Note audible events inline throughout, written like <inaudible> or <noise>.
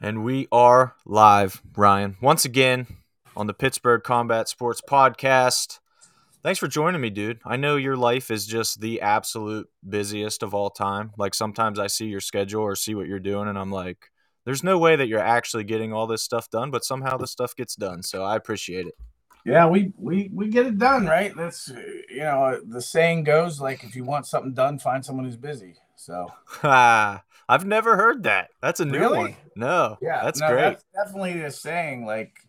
And we are live, Ryan, once again on the Pittsburgh Combat Sports Podcast. Thanks for joining me, dude. I know your life is just the absolute busiest of all time. Like sometimes I see your schedule or see what you're doing, and I'm like, there's no way that you're actually getting all this stuff done, but somehow this stuff gets done. So I appreciate it. Yeah, we we we get it done, right? That's you know the saying goes like if you want something done, find someone who's busy. So <laughs> I've never heard that. That's a new Really? one. No, yeah, that's no, great. That's definitely a saying. Like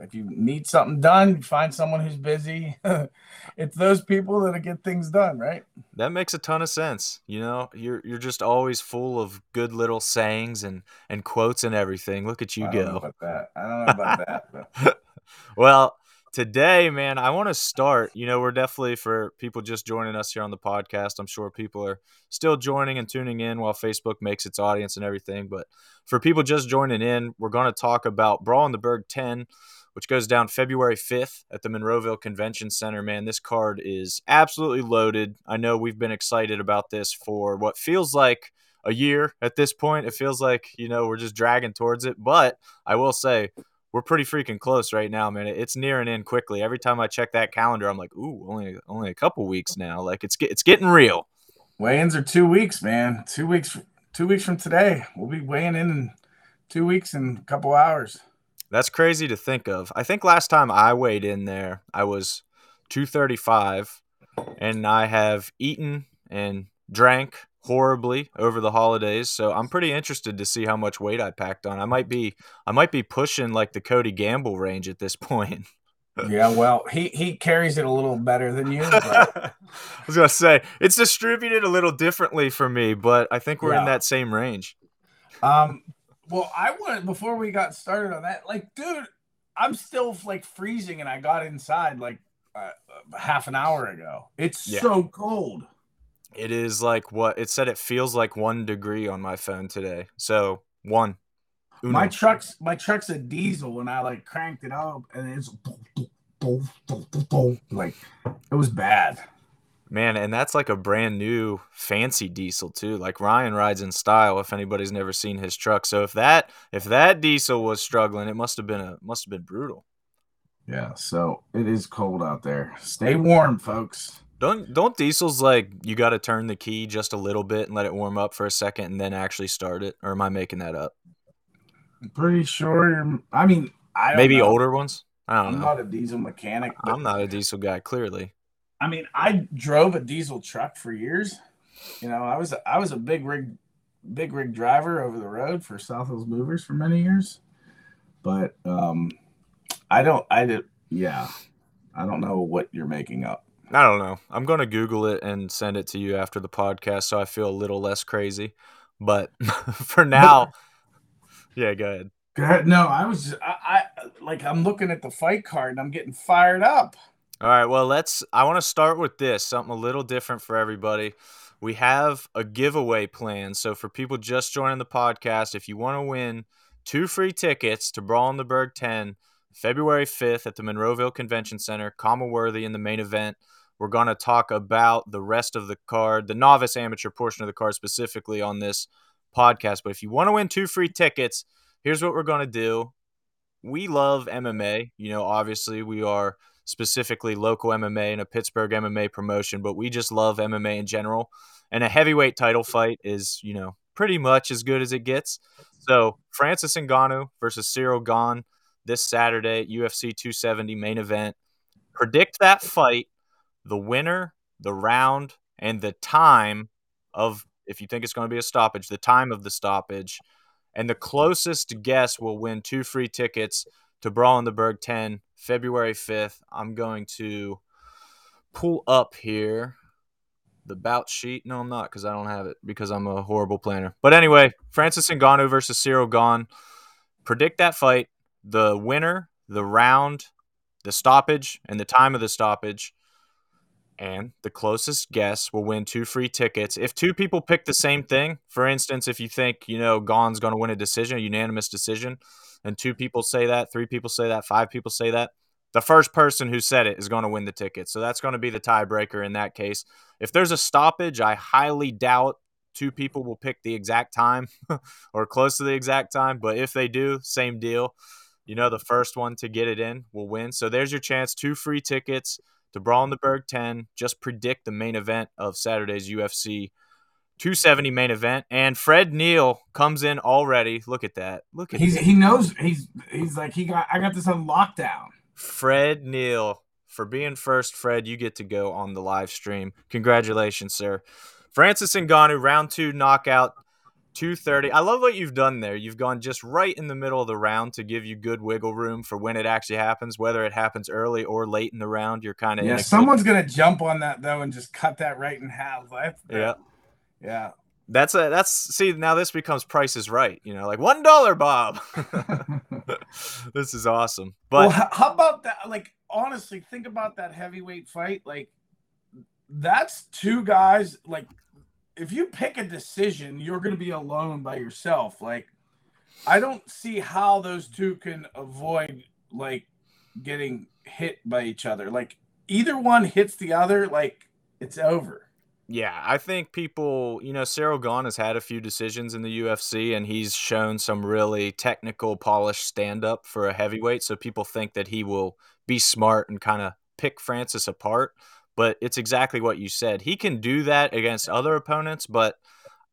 if you need something done, find someone who's busy. <laughs> it's those people that get things done, right? That makes a ton of sense. You know, you're you're just always full of good little sayings and and quotes and everything. Look at you I go. about that. I don't know about that. <laughs> Well, today, man, I want to start. You know, we're definitely for people just joining us here on the podcast. I'm sure people are still joining and tuning in while Facebook makes its audience and everything. But for people just joining in, we're going to talk about Brawl in the Burg 10, which goes down February 5th at the Monroeville Convention Center. Man, this card is absolutely loaded. I know we've been excited about this for what feels like a year at this point. It feels like, you know, we're just dragging towards it. But I will say, we're pretty freaking close right now, man. It's nearing in quickly. Every time I check that calendar, I'm like, ooh, only only a couple weeks now. Like it's it's getting real. weigh-ins are two weeks, man. Two weeks. Two weeks from today, we'll be weighing in in two weeks and a couple hours. That's crazy to think of. I think last time I weighed in there, I was 235, and I have eaten and drank horribly over the holidays. So I'm pretty interested to see how much weight I packed on. I might be I might be pushing like the Cody Gamble range at this <laughs> point. Yeah, well, he he carries it a little better than you. But <laughs> I was gonna say it's distributed a little differently for me, but I think we're in that same range. Um, well, I wanted before we got started on that, like, dude, I'm still like freezing, and I got inside like uh, half an hour ago. It's Yeah. so cold. It is like what it said. It feels like one degree on my phone today. So one. Uno. My truck's my truck's a diesel, and I like cranked it up, and it's like it was bad. Man, and that's like a brand new fancy diesel too. Like Ryan rides in style if anybody's never seen his truck. So if that if that diesel was struggling, it must have been a must have been brutal. Yeah, so it is cold out there. Stay warm, folks. Don't don't diesels like you got to turn the key just a little bit and let it warm up for a second and then actually start it? Or am I making that up? I'm pretty sure. You're, I mean, I Maybe know. older ones? I don't know. I'm know. not a diesel mechanic. I'm not a diesel guy, clearly. I mean, I drove a diesel truck for years. You know, I was I was a big rig, big rig driver over the road for South Hills Movers for many years. But um, I don't. I did. Yeah, I don't know what you're making up. I don't know. I'm going to Google it and send it to you after the podcast so I feel a little less crazy. But <laughs> for now, yeah, go ahead. Go ahead. No, I was. I, I like. I'm looking at the fight card and I'm getting fired up. All right, well, let's. I want to start with this something a little different for everybody. We have a giveaway plan. So, for people just joining the podcast, if you want to win two free tickets to Brawl in the Burg 10, February 5th at the Monroeville Convention Center, Khama Worthy in the main event, we're going to talk about the rest of the card, the novice amateur portion of the card specifically on this podcast. But if you want to win two free tickets, here's what we're going to do. We love MMA. You know, obviously, we are specifically local MMA and a Pittsburgh MMA promotion, but we just love MMA in general. And a heavyweight title fight is, you know, pretty much as good as it gets. So Francis Ngannou versus Ciryl Gane this Saturday, UFC 270 main event. Predict that fight, the winner, the round, and the time of, if you think it's going to be a stoppage, the time of the stoppage. And the closest guess will win two free tickets to Brawl in the Burg 10, February 5th. I'm going to pull up here the bout sheet. No, I'm not because I don't have it because I'm a horrible planner. But anyway, Francis Ngannou versus Ciryl Gane. Predict that fight, the winner, the round, the stoppage, and the time of the stoppage. And the closest guess will win two free tickets. If two people pick the same thing, for instance, if you think, you know, Gane's going to win a decision, a unanimous decision, and two people say that, three people say that, five people say that, the first person who said it is going to win the ticket. So that's going to be the tiebreaker in that case. If there's a stoppage, I highly doubt two people will pick the exact time <laughs> or close to the exact time. But if they do, same deal. You know, the first one to get it in will win. So there's your chance. Two free tickets to Brawl in the Burg 10. Just predict the main event of Saturday's UFC 270 main event. And Fred Neal comes in already. Look at that. Look at he's that. he knows he's he's like he got I got this on lockdown. Fred Neal for being first. Fred, you get to go on the live stream. Congratulations, sir. Francis Ngannou, round two knockout, 230. I love what you've done there. You've gone just right in the middle of the round to give you good wiggle room for when it actually happens, whether it happens early or late in the round. You're kind of Yeah, someone's gonna jump on that though and just cut that right in half. That's, yeah. Yeah. That's a that's see now this becomes Price is Right. You know, like one dollar, Bob. <laughs> <laughs> this is awesome. But well, how about that? Like honestly, think about that heavyweight fight. Like that's two guys. Like if you pick a decision, you're going to be alone by yourself. Like I don't see how those two can avoid like getting hit by each other. Like either one hits the other, like it's over. Yeah, I think people, you know, Ciryl Gane has had a few decisions in the UFC and he's shown some really technical, polished stand up for a heavyweight. So people think that he will be smart and kind of pick Francis apart. But it's exactly what you said. He can do that against other opponents, but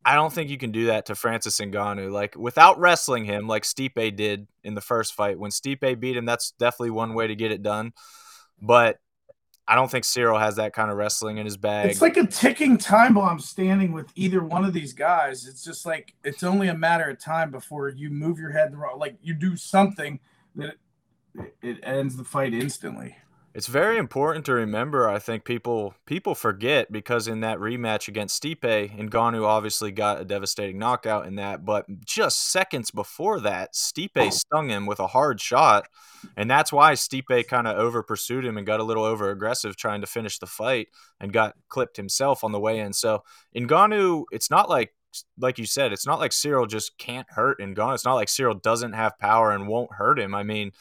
I don't think you can do that to Francis Ngannou. Like without wrestling him, like Stipe did in the first fight. When Stipe beat him, that's definitely one way to get it done. But I don't think Ciryl has that kind of wrestling in his bag. It's like a ticking time bomb standing with either one of these guys. It's just like it's only a matter of time before you move your head the wrong, like you do something that it, it ends the fight instantly. It's very important to remember. I think people people forget because in that rematch against Stipe, Ngannou obviously got a devastating knockout in that, but just seconds before that, Stipe oh. stung him with a hard shot, and that's why Stipe kind of over pursued him and got a little over aggressive trying to finish the fight and got clipped himself on the way in. So Ngannou, it's not like like you said, it's not like Ciryl just can't hurt Ngannou. It's not like Ciryl doesn't have power and won't hurt him. I mean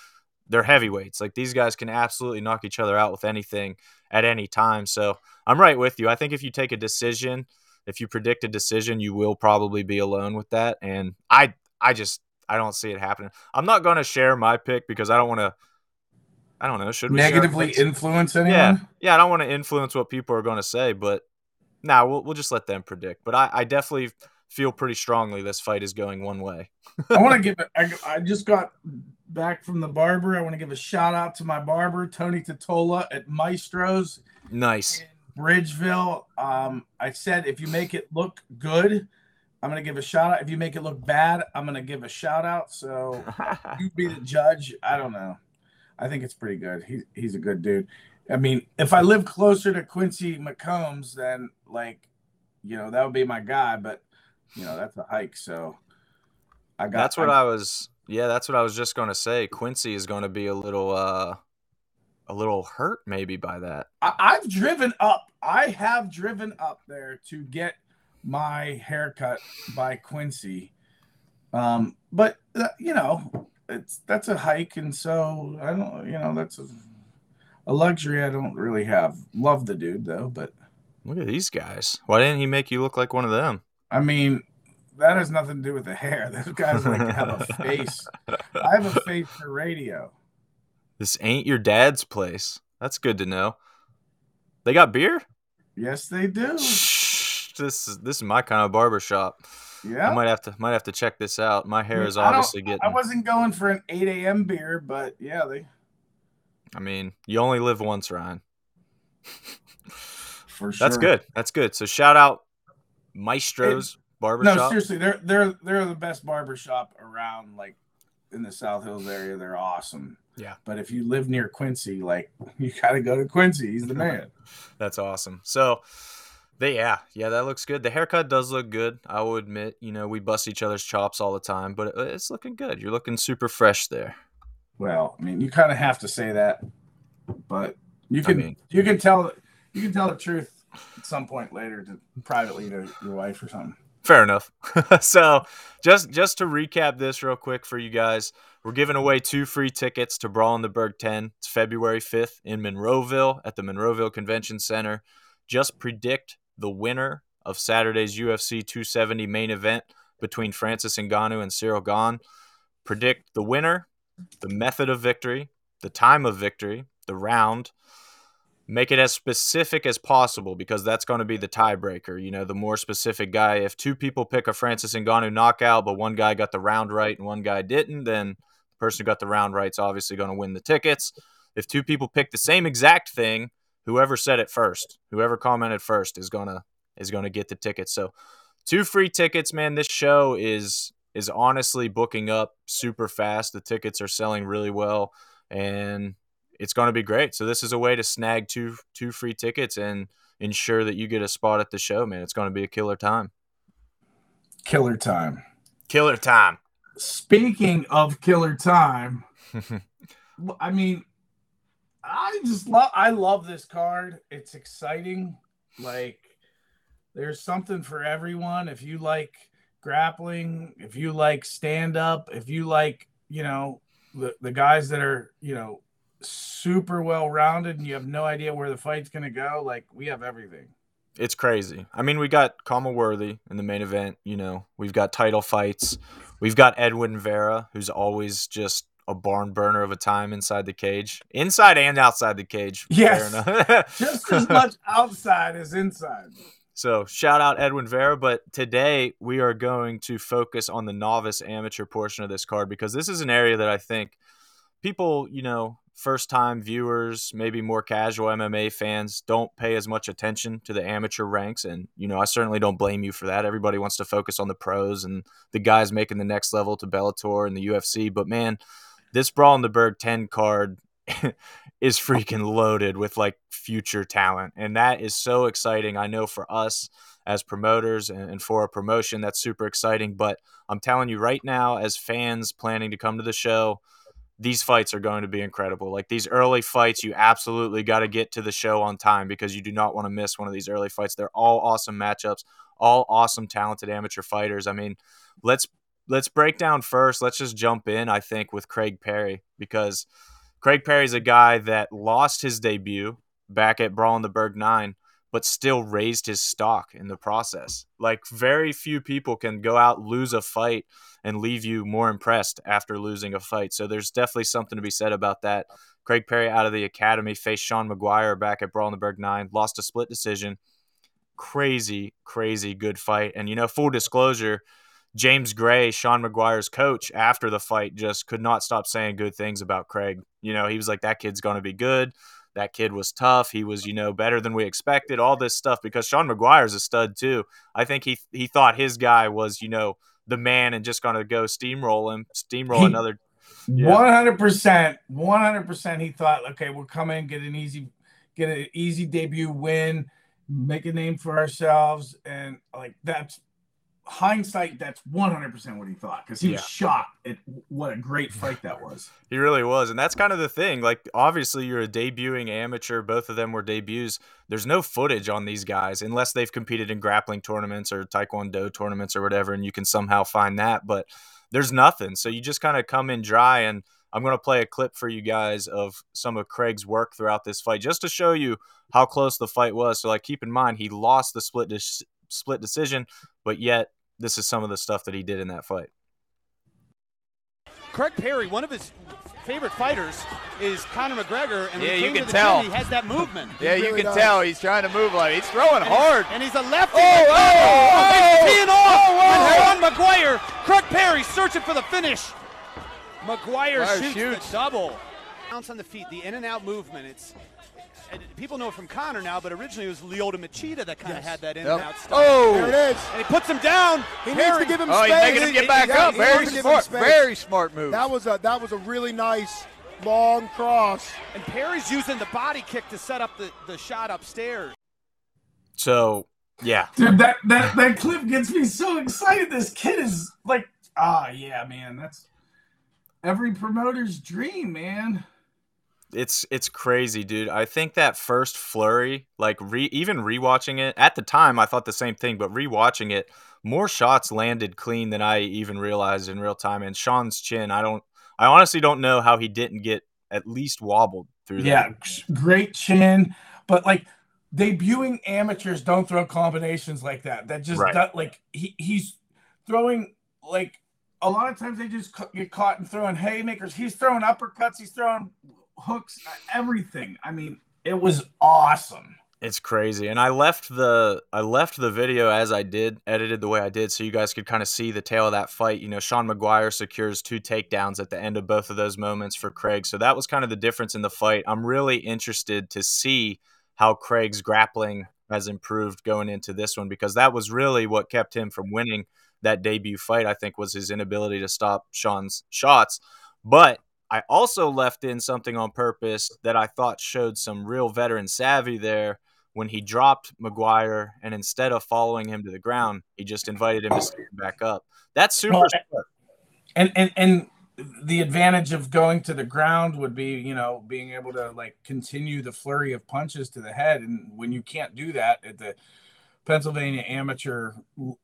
they're heavyweights. Like these guys can absolutely knock each other out with anything at any time. So I'm right with you. I think if you take a decision, if you predict a decision, you will probably be alone with that. And I I just I don't see it happening. I'm not going to share my pick because I don't want to. I don't know. Should we negatively influence anyone? Yeah, yeah. I don't want to influence what people are going to say, but now nah, we'll we'll just let them predict. But I, I definitely feel pretty strongly this fight is going one way. I want to <laughs> give it. I, I just got back from the barber. I want to give a shout out to my barber, Tony Totola at Maestro's. Nice. Bridgeville. Um, I said if you make it look good, I'm gonna give a shout out. If you make it look bad, I'm gonna give a shout out. So <laughs> you be the judge. I don't know. I think it's pretty good. He, he's a good dude. I mean, if I live closer to Quincy McCombs, then like, you know, that would be my guy. But you know, that's a hike. So I got. That's what I, I was yeah, that's what I was just going to say. Quincy is going to be a little uh a little hurt maybe by that. I, have driven up. I have driven up there to get my haircut by Quincy. Um, but uh, you know, it's that's a hike, and so I don't. You know, that's a, a luxury I don't really have. Love the dude though, but look at these guys. Why didn't he make you look like one of them? I mean, that has nothing to do with the hair. <laughs> Those guys like have a face. I have a face for radio. This ain't your dad's place. That's good to know. They got beer? Yes, they do. Shh, this is this is my kind of barber shop. Yeah, I might have to might have to check this out. My hair I is obviously I getting. I wasn't going for an eight a.m. beer, but yeah, they. I mean, you only live once, Ryan. for sure. That's good. That's good. So shout out Maestros. It, barbershop? No, seriously, they're they're they're the best barbershop around like in the South Hills area. They're awesome. Yeah. But if you live near Quincy, like <laughs> you gotta go to Quincy. He's the man. <laughs> That's awesome. So they yeah, yeah, that looks good. The haircut does look good. I will admit, you know, we bust each other's chops all the time, but it's looking good. You're looking super fresh there. Well, I mean, you kind of have to say that, but you can I mean, you can tell you can tell the truth at some point later to privately to your wife or something. Fair enough. <laughs> so, just just to recap this real quick for you guys, we're giving away two free tickets to Brawl in the Burg 10. It's February 5th in Monroeville at the Monroeville Convention Center. Just predict the winner of Saturday's UFC 270 main event between Francis Ngannou and Ciryl Gane. Predict the winner, the method of victory, the time of victory, the round. Make it as specific as possible because that's going to be the tiebreaker. You know, the more specific guy. If two people pick a Francis Ngannou knockout, but one guy got the round right and one guy didn't, then the person who got the round right is obviously going to win the tickets. If two people pick the same exact thing, whoever said it first, whoever commented first, is gonna is gonna get the tickets. So, two free tickets, man. This show is is honestly booking up super fast. The tickets are selling really well, and it's going to be great. So this is a way to snag two two free tickets and ensure that you get a spot at the show, man. It's going to be a killer time. Killer time. Killer time. Speaking of killer time, <laughs> I mean, I just love I love this card. It's exciting. Like there's something for everyone. If you like grappling, if you like stand up, if you like, you know, the, the guys that are, you know, super well rounded and you have no idea where the fight's going to go, like we have everything. It's crazy. I mean, we got Khama Worthy in the main event, you know, we've got title fights. We've got Edwin Vera, who's always just a barn burner of a time inside the cage, inside and outside the cage. Yes, <laughs> just as much outside as inside. So shout out Edwin Vera. But today we are going to focus on the novice amateur portion of this card because this is an area that I think people, you know, first time viewers, maybe more casual MMA fans don't pay as much attention to the amateur ranks. And, you know, I certainly don't blame you for that. Everybody wants to focus on the pros and the guys making the next level to Bellator and the UFC. But man, this Brawl in the Burg 10 card <laughs> is freaking loaded with like future talent. And that is so exciting. I know for us as promoters and, for a promotion, that's super exciting. But I'm telling you right now, as fans planning to come to the show, these fights are going to be incredible. Like these early fights, you absolutely got to get to the show on time because you do not want to miss one of these early fights. They're all awesome matchups, all awesome, talented amateur fighters. I mean, let's let's break down first. Let's just jump in. I think with Craig Perry because Craig Perry's a guy that lost his debut back at Brawl in the Burg 9, but still raised his stock in the process. Like, very few people can go out, lose a fight, and leave you more impressed after losing a fight. So, there's definitely something to be said about that. Craig Perry out of the academy faced Sean Maguire back at Brawl in the Burg 9, lost a split decision. Crazy, crazy good fight. And, you know, full disclosure, James Gray, Sean Maguire's coach, after the fight, just could not stop saying good things about Craig. You know, he was like, that kid's going to be good. That kid was tough. He was, you know, better than we expected. All this stuff because Sean Maguire's a stud too. I think he he thought his guy was, you know, the man and just going to go steamroll him, steamroll he, another. One hundred percent, one hundred percent. He thought, okay, we'll come in, get an easy, get an easy debut win, make a name for ourselves, and like that's hindsight, that's 100% what he thought because he yeah. was shocked at what a great fight that was. <laughs> he really was. And that's kind of the thing. Like, obviously, you're a debuting amateur. Both of them were debuts. There's no footage on these guys unless they've competed in grappling tournaments or taekwondo tournaments or whatever, and you can somehow find that. But there's nothing. So you just kind of come in dry. And I'm going to play a clip for you guys of some of Craig's work throughout this fight just to show you how close the fight was. So, like, keep in mind, he lost the split. De- split decision, but yet this is some of the stuff that he did in that fight. Craig Perry, one of his favorite fighters is Conor McGregor, and yeah, you can tell gym, he has that movement. yeah, really you can does. tell he's trying to move like he's throwing and hard, he's, and he's a lefty. Oh, oh, oh, oh, teeing off, oh, oh. and McGuire. Craig Perry searching for the finish. McGuire shoots, shoots the double. Bounce on the feet, the in and out movement. It's people know it from Conor now, but originally it was Lyoto Machida that kind of yes. had that in yep. and out stuff. Oh, there it is. And he puts him down. He Perry. needs to give him oh, space. Oh, he's making him get back up. Very smart. Very smart move. That was a that was a really nice long cross. And Perry's using the body kick to set up the, the shot upstairs. So yeah, dude, that that that clip gets me so excited. This kid is like, ah, oh, yeah, man, that's every promoter's dream, man it's it's crazy, dude. I think that first flurry, like re even rewatching it at the time, I thought the same thing, but rewatching it, more shots landed clean than I even realized in real time. And Sean's chin, I don't, I honestly don't know how he didn't get at least wobbled through. Yeah, that. great chin, but like debuting amateurs don't throw combinations like that. That just Right. like he, he's throwing like a lot of times they just get caught and throwing haymakers. He's throwing uppercuts. He's throwing hooks. Uh, everything. I mean, it was awesome. It's crazy. And I left the I left the video as I did, edited the way I did, so you guys could kind of see the tail of that fight. You know, Sean McGuire secures two takedowns at the end of both of those moments for Craig. So that was kind of the difference in the fight. I'm really interested to see how Craig's grappling has improved going into this one because that was really what kept him from winning that debut fight, I think, was his inability to stop Sean's shots. But I also left in something on purpose that I thought showed some real veteran savvy there when he dropped McGuire and instead of following him to the ground, he just invited him to stand back up. That's super Well, smart. and and and the advantage of going to the ground would be you know being able to like continue the flurry of punches to the head and when you can't do that at the pennsylvania amateur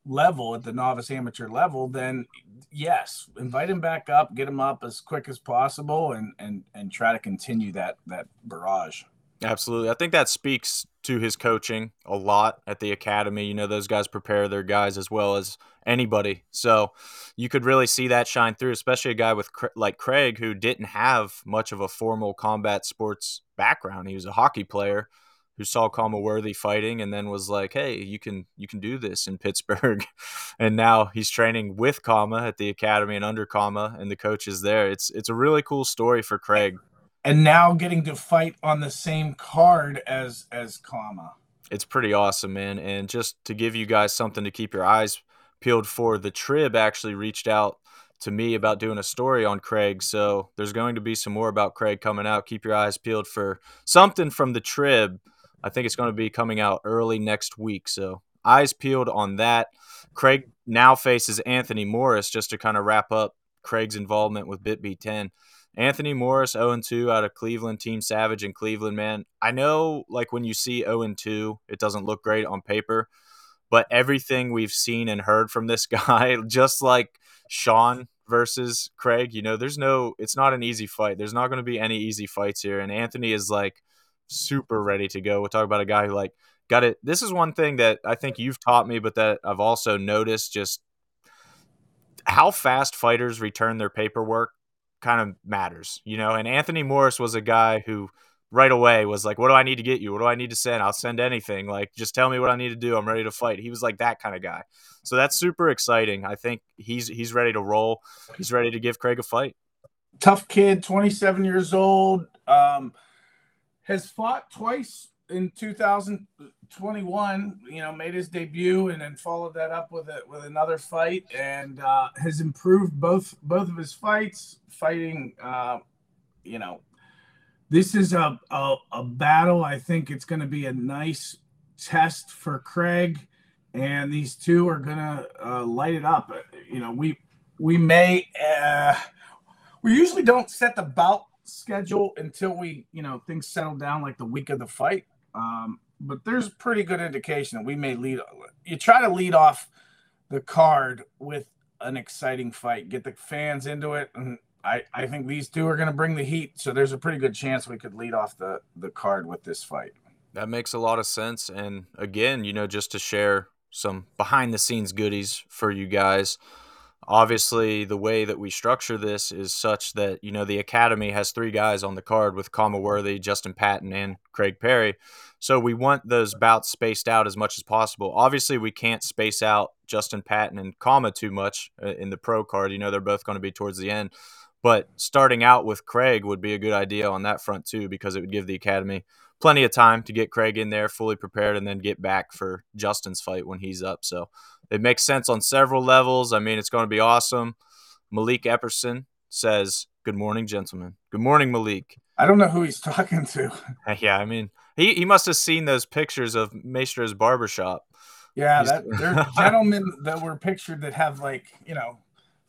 level at the novice amateur level then yes invite him back up get him up as quick as possible and and and try to continue that that barrage Absolutely. I think that speaks to his coaching a lot at the academy. You know, those guys prepare their guys as well as anybody. So you could really see that shine through, especially a guy with like Craig who didn't have much of a formal combat sports background. He was a hockey player who saw Khama Worthy fighting and then was like, "Hey, you can you can do this in <laughs> Pittsburgh." and now he's training with Khama at the academy and under Khama and the coaches there. It's it's a really cool story for Craig. and now getting to fight on the same card as as Khama. it's pretty awesome, man. And just to give you guys something to keep your eyes peeled for, the Trib actually reached out to me about doing a story on Craig. So there's going to be some more about Craig coming out. Keep your eyes peeled for something from the Trib. I think it's going to be coming out early next week. So eyes peeled on that. Craig now faces Anthony Morris just to kind of wrap up Craig's involvement with BitB 10. Anthony Morris 0 2 out of Cleveland, Team Savage in Cleveland, man. I know, like, when you see 0 2, it doesn't look great on paper, but everything we've seen and heard from this <laughs> guy, just like Sean versus Craig, you know, there's no, it's not an easy fight. There's not going to be any easy fights here. And Anthony is like super ready to go. We'll talk about a guy who, like, got it. This is one thing that I think you've taught me, but that I've also noticed just how fast fighters return their paperwork kind of matters, you know. And Anthony Morris was a guy who right away was like, "What do I need to get you? What do I need to send? I'll send anything. Like, just tell me what I need to do. I'm ready to fight." He was like that kind of guy. So that's super exciting. I think he's he's ready to roll. He's ready to give Craig a fight. Tough kid, 27 years old, um, has fought twice in 2021. You know, made his debut and then followed that up with it with another fight, and uh, has improved both both of his fights. Fighting, uh, you know, this is a, a a battle. I think it's going to be a nice test for Craig, and these two are going to uh, light it up. You know, we we may. Uh, we usually don't set the bout schedule until we, you know, things settle down like the week of the fight. Um, but there's pretty good indication that we may lead. You try to lead off the card with an exciting fight, get the fans into it, and I, I think these two are going to bring the heat. So there's a pretty good chance we could lead off the the card with this fight. That makes a lot of sense. And again, you know, just to share some behind the scenes goodies for you guys. Obviously, the way that we structure this is such that, you know, the Academy has three guys on the card with Khama Worthy, Justin Patton, and Craig Perry. So we want those bouts spaced out as much as possible. Obviously, we can't space out Justin Patton and Khama too much uh, in the pro card. You know, they're both going to be towards the end. But starting out with Craig would be a good idea on that front, too, because it would give the Academy plenty of time to get Craig in there fully prepared and then get back for Justin's fight when he's up. So it makes sense on several levels. I mean, it's going to be awesome. Malik Epperson says, Good morning, gentlemen. Good morning, Malik. I don't know who he's <laughs> talking to. <laughs> Yeah, I mean, he, he must have seen those pictures of Maestro's barbershop. Yeah, that, they're <laughs> gentlemen that were pictured that have like you know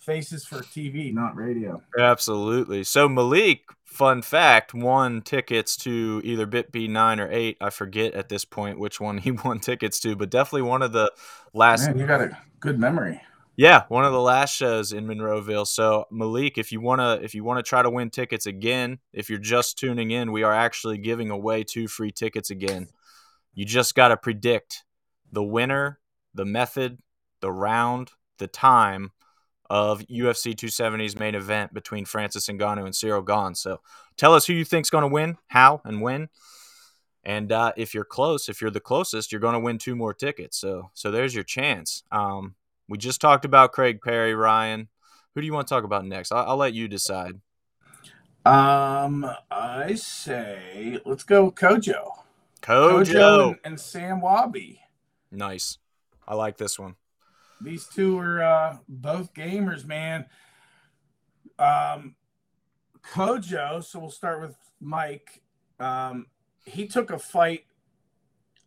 faces for TV, not radio. Absolutely. So Malik, fun fact, won tickets to either BitB nine or eight. I forget at this point which one he <laughs> won tickets to, but definitely one of the last Man, you got a good memory. Yeah, one of the last shows in Monroeville. So Malik, if you wanna if you wanna try to win tickets again, if you're just tuning in, we are actually giving away two free tickets again You just got to predict the winner, the method, the round, the time of UFC 270's main event between Francis Ngannou and Ciryl Gane. So tell us who you think's going to win, how, and when. And uh, if you're close, if you're the closest, you're going to win two more tickets. So so there's your chance. Um, we just talked about Craig Perry, Ryan. Who do you want to talk about next? I'll, I'll let you decide. Um, I say let's go Kojo. Kojo, Kojo and, and Sam Wabi. Nice. I like this one. These two are uh, both gamers, man. Um, Kojo. So we'll start with Mike. Um, he took a fight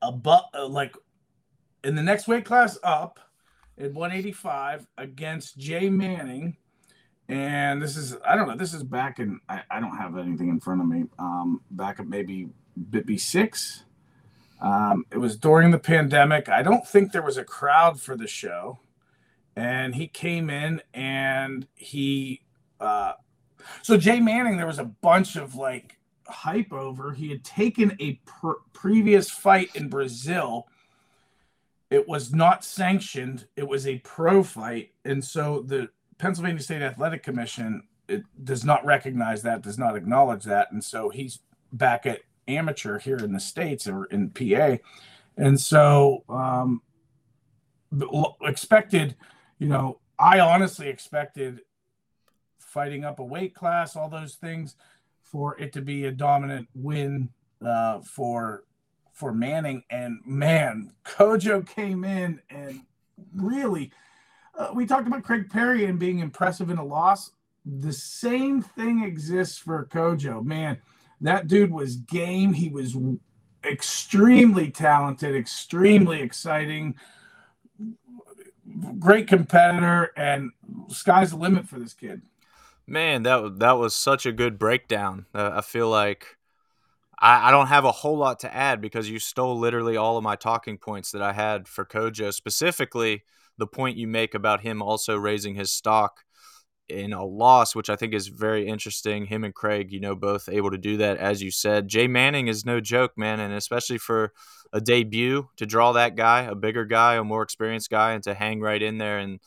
above, uh, like in the next weight class up at 185 against Jay Manning. And this is, I don't know, this is back in, I, I don't have anything in front of me. Um, back at maybe BitB six. Um, it was during the pandemic. I don't think there was a crowd for the show. And he came in and he, uh, so Jay Manning, there was a bunch of like hype over. He had taken a pr- previous fight in Brazil. It was not sanctioned. It was a pro fight, and so the Pennsylvania State Athletic Commission it does not recognize that, does not acknowledge that, and so he's back at amateur here in the states or in PA, and so um, expected, you know, I honestly expected fighting up a weight class, all those things for it to be a dominant win uh, for for Manning. And man, <laughs> Kojo came in and really, uh, we talked about Craig Perry and being impressive in a loss. The same thing exists for Kojo. Man, that dude was game. He was extremely talented, extremely exciting, great competitor, and sky's the limit for this kid. Man, that that was such a good breakdown. Uh, I feel like I, I don't have a whole lot to add because you stole literally all of my talking points that I had for Kojo. Specifically, the point you make about him also raising his stock in a loss, which I think is very interesting. Him and Craig, you know, both able to do that, as you said. Jay Manning is no joke, man, and especially for a debut to draw that guy, a bigger guy, a more experienced guy, and to hang right in there and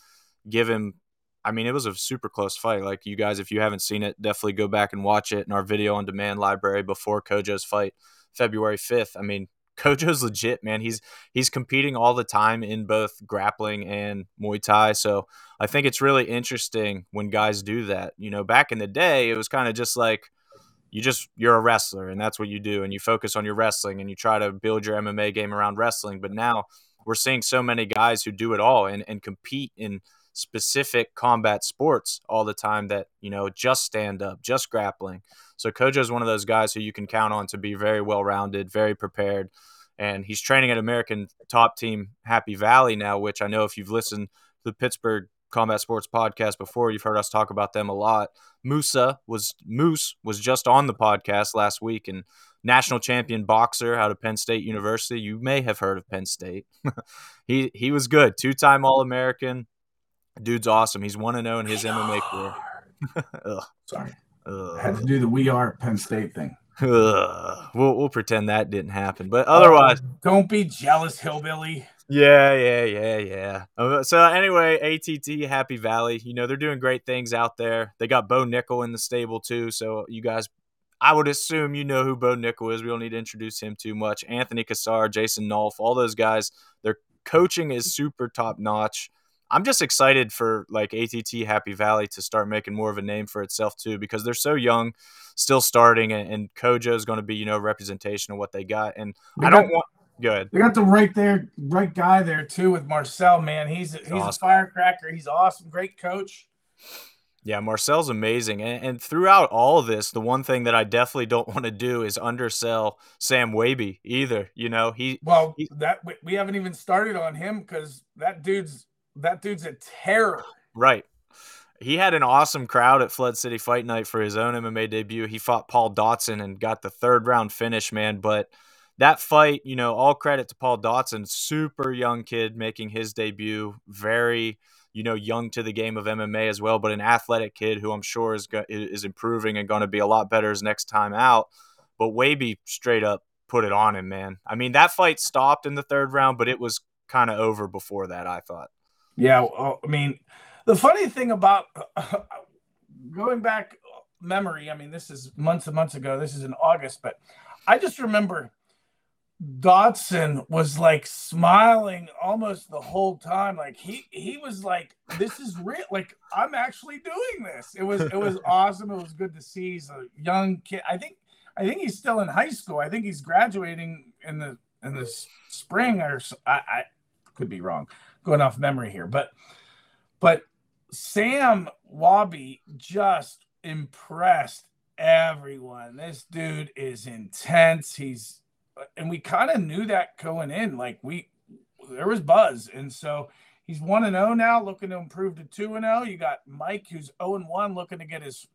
give him I mean, it was a super close fight. Like you guys, if you haven't seen it, definitely go back and watch it in our video on demand library before Kojo's fight, February fifth. I mean, Kojo's legit, man. He's he's competing all the time in both grappling and Muay Thai. So I think it's really interesting when guys do that. You know, back in the day, it was kind of just like you just you're a wrestler and that's what you do, and you focus on your wrestling and you try to build your MMA game around wrestling. But now we're seeing so many guys who do it all and, and compete in specific combat sports all the time that, you know, just stand up, just grappling. So Kojo is one of those guys who you can count on to be very well rounded, very prepared. And he's training at American top team Happy Valley now, which I know if you've listened to the Pittsburgh Combat Sports podcast before, you've heard us talk about them a lot. Musa was Moose was just on the podcast last week and national champion boxer out of Penn State University. You may have heard of Penn State. <laughs> he he was good, two time All American, Dude's awesome. He's one to zero in his we MMA career. <laughs> Sorry, Ugh. I had to do the "We Are Penn State" thing. Ugh. We'll we'll pretend that didn't happen, but otherwise, don't be jealous, hillbilly. Yeah, yeah, yeah, yeah. Uh, so anyway, ATT Happy Valley, you know they're doing great things out there. They got Bo Nickal in the stable too, so you guys, I would assume you know who Bo Nickal is. We don't need to introduce him too much. Anthony Cassar, Jason Nolf, all those guys. Their coaching is super top notch. I'm just excited for like ATT Happy Valley to start making more of a name for itself too, because they're so young, still starting, and, and Kojo is going to be you know representation of what they got. And they I got, don't want good. They got the right there, right guy there too with Marcel. Man, he's he's awesome. a firecracker. He's awesome, great coach. Yeah, Marcel's amazing. And, and, throughout all of this, the one thing that I definitely don't <laughs> want to do is undersell Sam Waby either. You know, he well that we haven't even started on him because that dude's that dude's a terror. Right. He had an awesome crowd at Flood City Fight Night for his own MMA debut. He fought Paul Dotson and got the third round finish, man. But that fight, you know, all credit to Paul Dotson, super young kid making his debut, very, you know, young to the game of MMA as well, but an athletic kid who I'm sure is is improving and going to be a lot better his next time out. But Waby straight up put it on him, man. I mean, that fight stopped in the third round, but it was kind of over before that. I thought. Yeah, I mean, the funny thing about uh, <laughs> going back memory, I mean, this is months and months ago. This is in August, but I just remember Dodson was like smiling almost the whole time. Like he he was like, "This is real. Like I'm actually doing this." It was it was <laughs> awesome. It was good to see. He's a young kid. I think I think he's still in high school. I think he's graduating in the in the spring or I, I could be wrong, going off memory here, but but Sam Wabi just impressed everyone. This dude is intense. He's and we kind of knew that going in. Like we there was buzz. And so he's 1 and 0 now, looking to improve to 2 and 0. You got Mike who's 0 and 1 looking to get his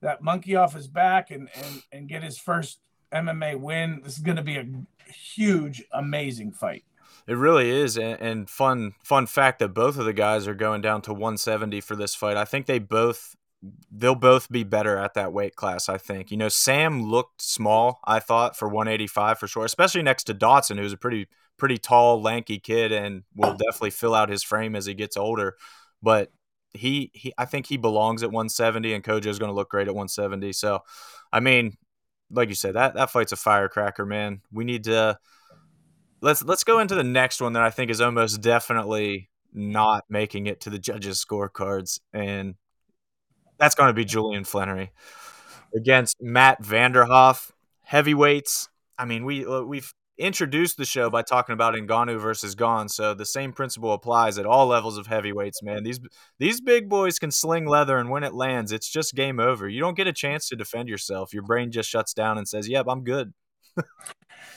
that monkey off his back and and and get his first MMA win. This is going to be a huge amazing fight. It really is, and, and, fun fun fact that both of the guys are going down to 170 for this fight. I think they both they'll both be better at that weight class. I think. You know, Sam looked small. I thought for 185 for sure, especially next to Dodson, who's a pretty pretty tall, lanky kid, and will definitely fill out his frame as he gets older. But he, he I think he belongs at 170, and Kojo is going to look great at 170. So, I mean, like you said, that that fight's a firecracker, man. We need to let's let's go into the next one that I think is almost definitely not making it to the judges' scorecards, and that's going to be Julian Flannery against Matt Vanderhoff. Heavyweights. I mean, we we've introduced the show by talking about Ngannou versus Gane, so the same principle applies at all levels of heavyweights. Man, these these big boys can sling leather, and when it lands, it's just game over. You don't get a chance to defend yourself. Your brain just shuts down and says, "Yep, I'm good."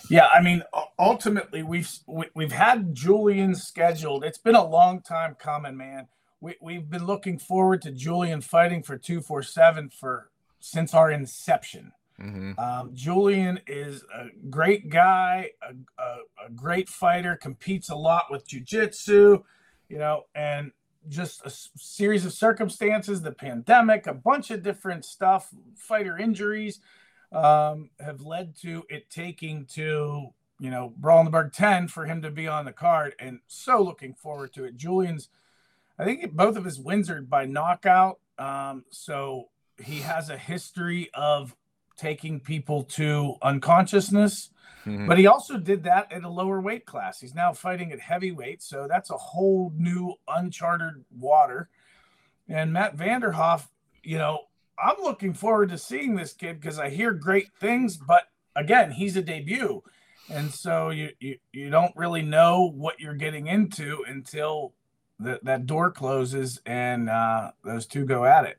Yeah, I mean, ultimately, we've we've had Julian scheduled. It's been a long time coming, man. We we've been looking forward to Julian fighting for two four seven for since our inception. Mm-hmm. Um, Julian is a great guy, a, a, a great fighter, competes a lot with jujitsu, you know, and just a series of circumstances, the pandemic, a bunch of different stuff, fighter injuries um, have led to it taking to you know Brawlenberg 10 for him to be on the card and so looking forward to it. Julian's I think both of his wins are by knockout. Um, so he has a history of taking people to unconsciousness, mm-hmm. but he also did that at a lower weight class. He's now fighting at heavyweight, so that's a whole new uncharted water. And Matt Vanderhoff, you know, I'm looking forward to seeing this kid because I hear great things, but again, he's a debut. And so you, you, you don't really know what you're getting into until the, that door closes and uh, those two go at it.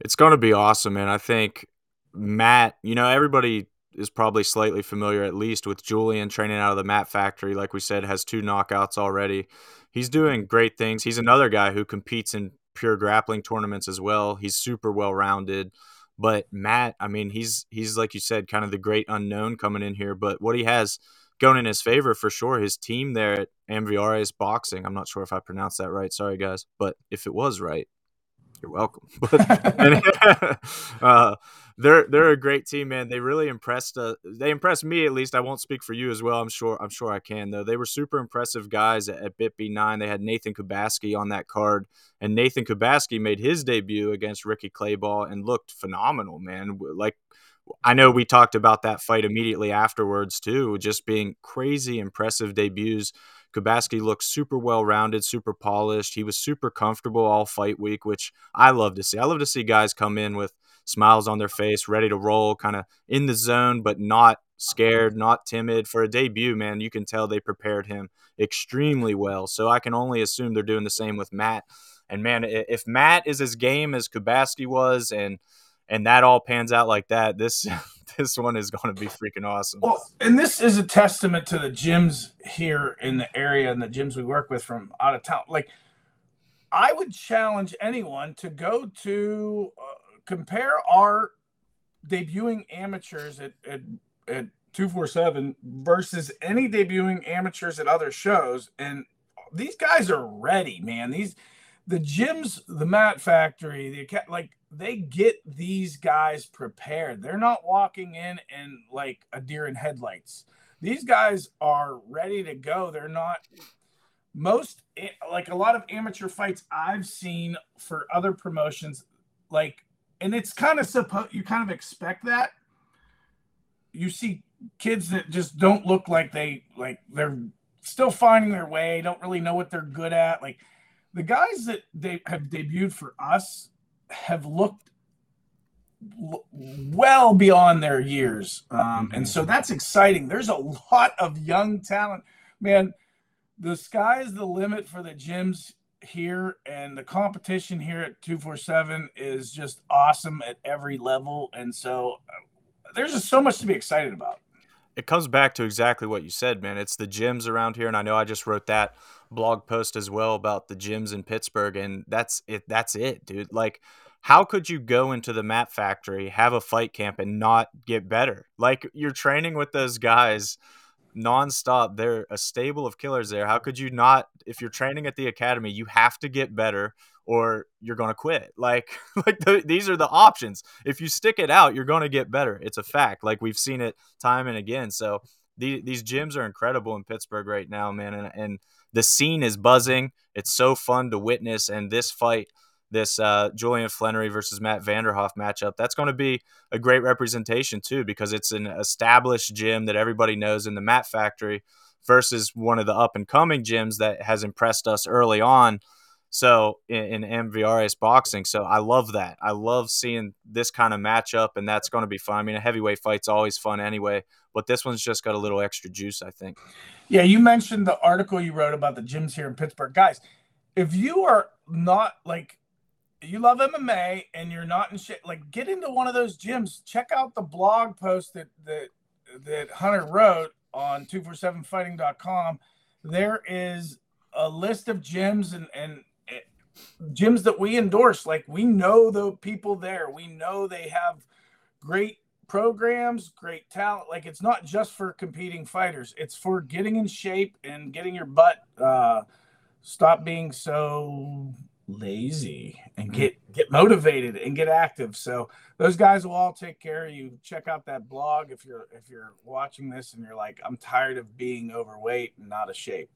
It's going to be awesome, And I think Matt, you know, everybody is probably slightly familiar at least with Julian training out of the Mat Factory. Like we said, has two knockouts already. He's doing great things. He's another guy who competes in pure grappling tournaments as well. He's super well rounded. But Matt, I mean, he's he's like you said, kind of the great unknown coming in here. But what he has going in his favor for sure, his team there at Amviares Boxing. I'm not sure if I pronounced that right. Sorry, guys, but if it was right, you're welcome. <laughs> But <laughs> uh, they're they're a great team, man. They really impressed. Uh, they impressed me at least. I won't speak for you as well. I'm sure. I'm sure I can though. They were super impressive guys at, at BitB nine. They had Nathan Kubaski on that card, and Nathan Kubaski made his debut against Ricky Clayball and looked phenomenal, man. Like I know we talked about that fight immediately afterwards too, just being crazy impressive debuts. Kubaski looked super well rounded, super polished. He was super comfortable all fight week, which I love to see. I love to see guys come in with smiles on their face, ready to roll, kind of in the zone, but not scared, not timid. For a debut, man, you can tell they prepared him extremely well. So I can only assume they're doing the same with Matt. And man, if Matt is as game as Kubaski was, and and that all pans out like that, this <laughs> this one is going to be freaking awesome. Well, and this is a testament to the gyms here in the area and the gyms we work with from out of town. Like, I would challenge anyone to go to uh, compare our debuting amateurs at, at, at 247 versus any debuting amateurs at other shows. And these guys are ready, man. These, the gyms, the Mat Factory, the like they get these guys prepared. They're not walking in and like a deer in headlights. these guys are ready to go. They're not most eh, like a lot of amateur fights I've seen for other promotions, like, and it's kind of supposed you kind of expect that. You see kids that just don't look like they like they're still finding their way, don't really know what they're good at. Like the guys that they have debuted for us have looked well beyond their years. Um, and so that's exciting. There's a lot of young talent. Man, the sky is the limit for the gyms here, and the competition here at 247 is just awesome at every level. And so uh, there's just so much to be excited about. It comes back to exactly what you said, man. It's the gyms around here, and I know I just wrote that blog post as well about the gyms in Pittsburgh, and that's it. That's it, dude. Like, how could you go into the mat factory, have a fight camp, and not get better? Like, you're training with those guys nonstop. They're a stable of killers there. How could you not? If you're training at the academy, you have to get better or you're to quit. <laughs> Like like the, these are the options. If you stick it out, you're to get better. It's a fact. Like we've seen it time and again. So the, these gyms are incredible in Pittsburgh right now, man, and, and the scene is buzzing. It's so fun to witness and this fight this uh, Julian Flennery versus Matt Vanderhoff matchup. That's going to be a great representation too, because it's an established gym that everybody knows in the Mat Factory versus one of the up and coming gyms that has impressed us early on. So in, in MVRS boxing, so I love that. I love seeing this kind of matchup, and that's going to be fun. I mean, a heavyweight fight's always fun anyway, but this one's just got a little extra juice, I think. Yeah, you mentioned the article you wrote about the gyms here in Pittsburgh, guys. If you are not like you love MMA and you're not in shit, like get into one of those gyms. Check out the blog post that that that Hunter wrote on 247fighting.com. There is a list of gyms and and eh, gyms that we endorse. Like we know the people there. We know they have great programs, great talent. Like it's not just for competing fighters. It's for getting in shape and getting your butt uh stop being so lazy and mm. get get motivated and get active. So those guys will all take care of you. Check out that blog if you're if you're watching this and you're like, I'm tired of being overweight and not a shape.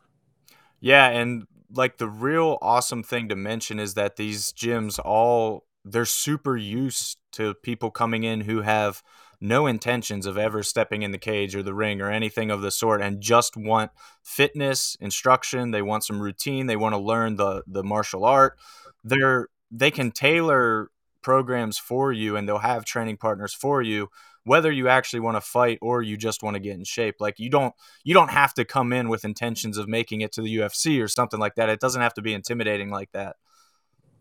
Yeah, and like the real awesome thing to mention is that these gyms all they're super used to people coming in who have no intentions of ever stepping in the cage or the ring or anything of the sort and just want fitness instruction they want some routine they want to learn the the martial art they're they can tailor programs for you and they'll have training partners for you whether you actually want to fight or you just want to get in shape. Like you don't you don't have to come in with intentions of making it to the UFC or something like that. It doesn't have to be intimidating like that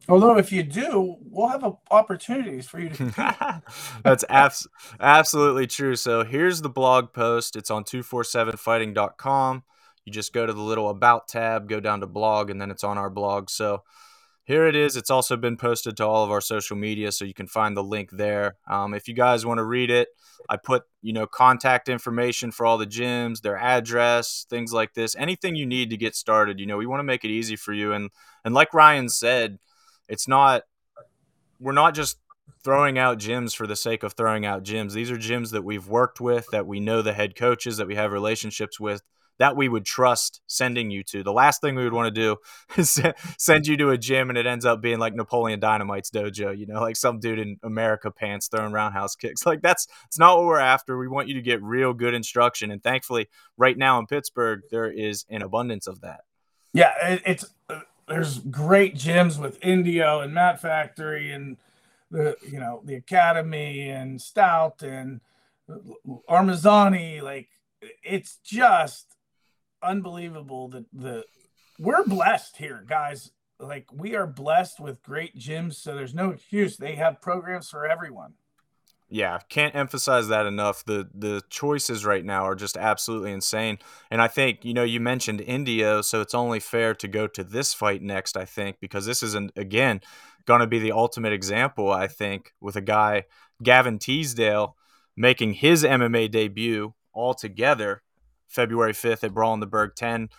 Although, if you do, we'll have opportunities for you to. <laughs> That's abs- absolutely true. So here's the blog post. It's on 247fighting.com. You just go to the little About tab, go down to blog, and then it's on our blog. So here it is. It's also been posted to all of our social media, so you can find the link there. Um, if you guys want to read it, I put you know contact information for all the gyms, their address, things like this. Anything you need to get started. You know, we want to make it easy for you. And and like Ryan said it's not we're not just throwing out gyms for the sake of throwing out gyms. These are gyms that we've worked with, that we know the head coaches, that we have relationships with, that we would trust sending you to. The last thing we would want to do <laughs> is send you to a gym and it ends up being like Napoleon Dynamite's dojo, you know, like some dude in America pants throwing roundhouse kicks. <laughs> Like that's it's not what we're after. We want you to get real good instruction. And thankfully, right now in Pittsburgh, there is an abundance of that. Yeah, it's there's great gyms with Indio and Mat Factory and the you know the Academy and Stout and Armazani. Like it's just unbelievable that the we're blessed here, guys. Like we are blessed with great gyms, so there's no excuse. They have programs for everyone. Yeah, can't emphasize that enough. The the choices right now are just absolutely insane. And I think, you know, you mentioned Indio, so it's only fair to go to this fight next, I think, because this is an, again going to be the ultimate example, I think, with a guy Gavin Teasdale making his MMA debut all together February 5th at Brawl in the Burgh 10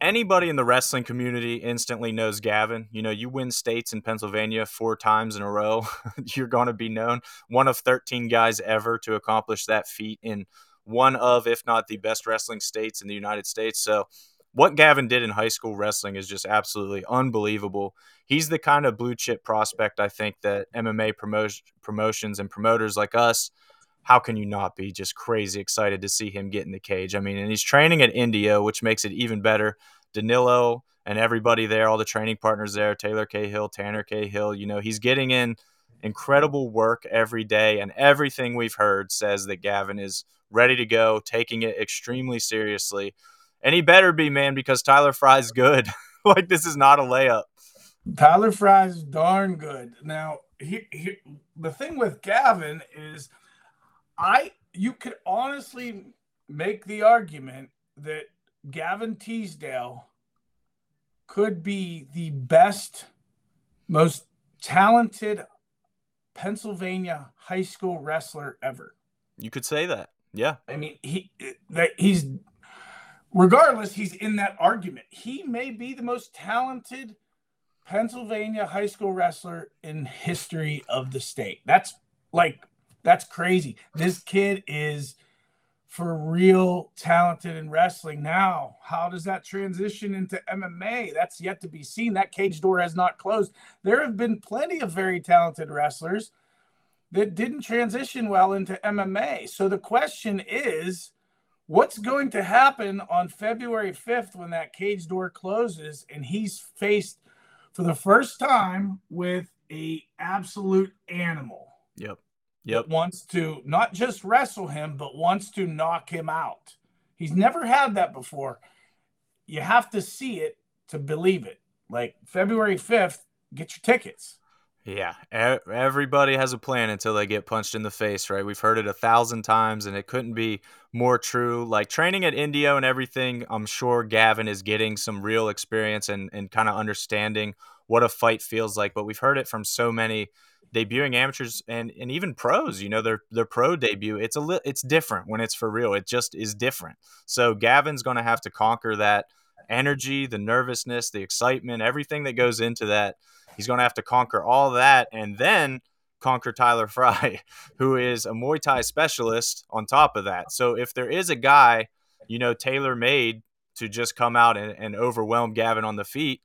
anybody in the wrestling community instantly knows Gavin. You know, you win states in Pennsylvania four times in a row, <laughs> you're going to be known. One of 13 guys ever to accomplish that feat in one of, if not the best wrestling states in the United States. So, what Gavin did in high school wrestling is just absolutely unbelievable. He's the kind of blue chip prospect I think that MMA promotion, promotions and promoters like us, how can you not be just crazy excited to see him get in the cage? I mean, and he's training at Indio, which makes it even better. Danilo and everybody there, all the training partners there, Taylor Cahill, Tanner Cahill, you know, he's getting in incredible work every day. And everything we've heard says that Gavin is ready to go, taking it extremely seriously. And he better be, man, because Tyler Fry's good. <laughs> like, this is not a layup. Tyler Fry's darn good. Now, he, he, the thing with Gavin is, I you could honestly make the argument that Gavin Teasdale could be the best, most talented Pennsylvania high school wrestler ever. You could say that. Yeah. I mean, he that he's regardless, he's in that argument. He may be the most talented Pennsylvania high school wrestler in history of the state. That's like that's crazy. This kid is for real talented in wrestling. Now, how does that transition into MMA? That's yet to be seen. That cage door has not closed. There have been plenty of very talented wrestlers that didn't transition well into MMA. So the question is, what's going to happen on February 5th when that cage door closes and he's faced for the first time with a absolute animal? Yep. Yep. Wants to not just wrestle him, but wants to knock him out. He's never had that before. You have to see it to believe it. Like February 5th, get your tickets. Yeah, everybody has a plan until they get punched in the face, right? We've heard it a thousand times, and it couldn't be more true. Like training at Indio and everything, I'm sure Gavin is getting some real experience and, and kind of understanding what a fight feels like. But we've heard it from so many debuting amateurs and, and even pros. You know, their their pro debut. It's a li- it's different when it's for real. It just is different. So Gavin's going to have to conquer that energy, the nervousness, the excitement, everything that goes into that He's going to have to conquer all that and then conquer Tyler <laughs> Fry, who is a Muay Thai specialist on top of that. So if there is a guy, you know, tailor made to just come out and, and overwhelm Gavin on the feet,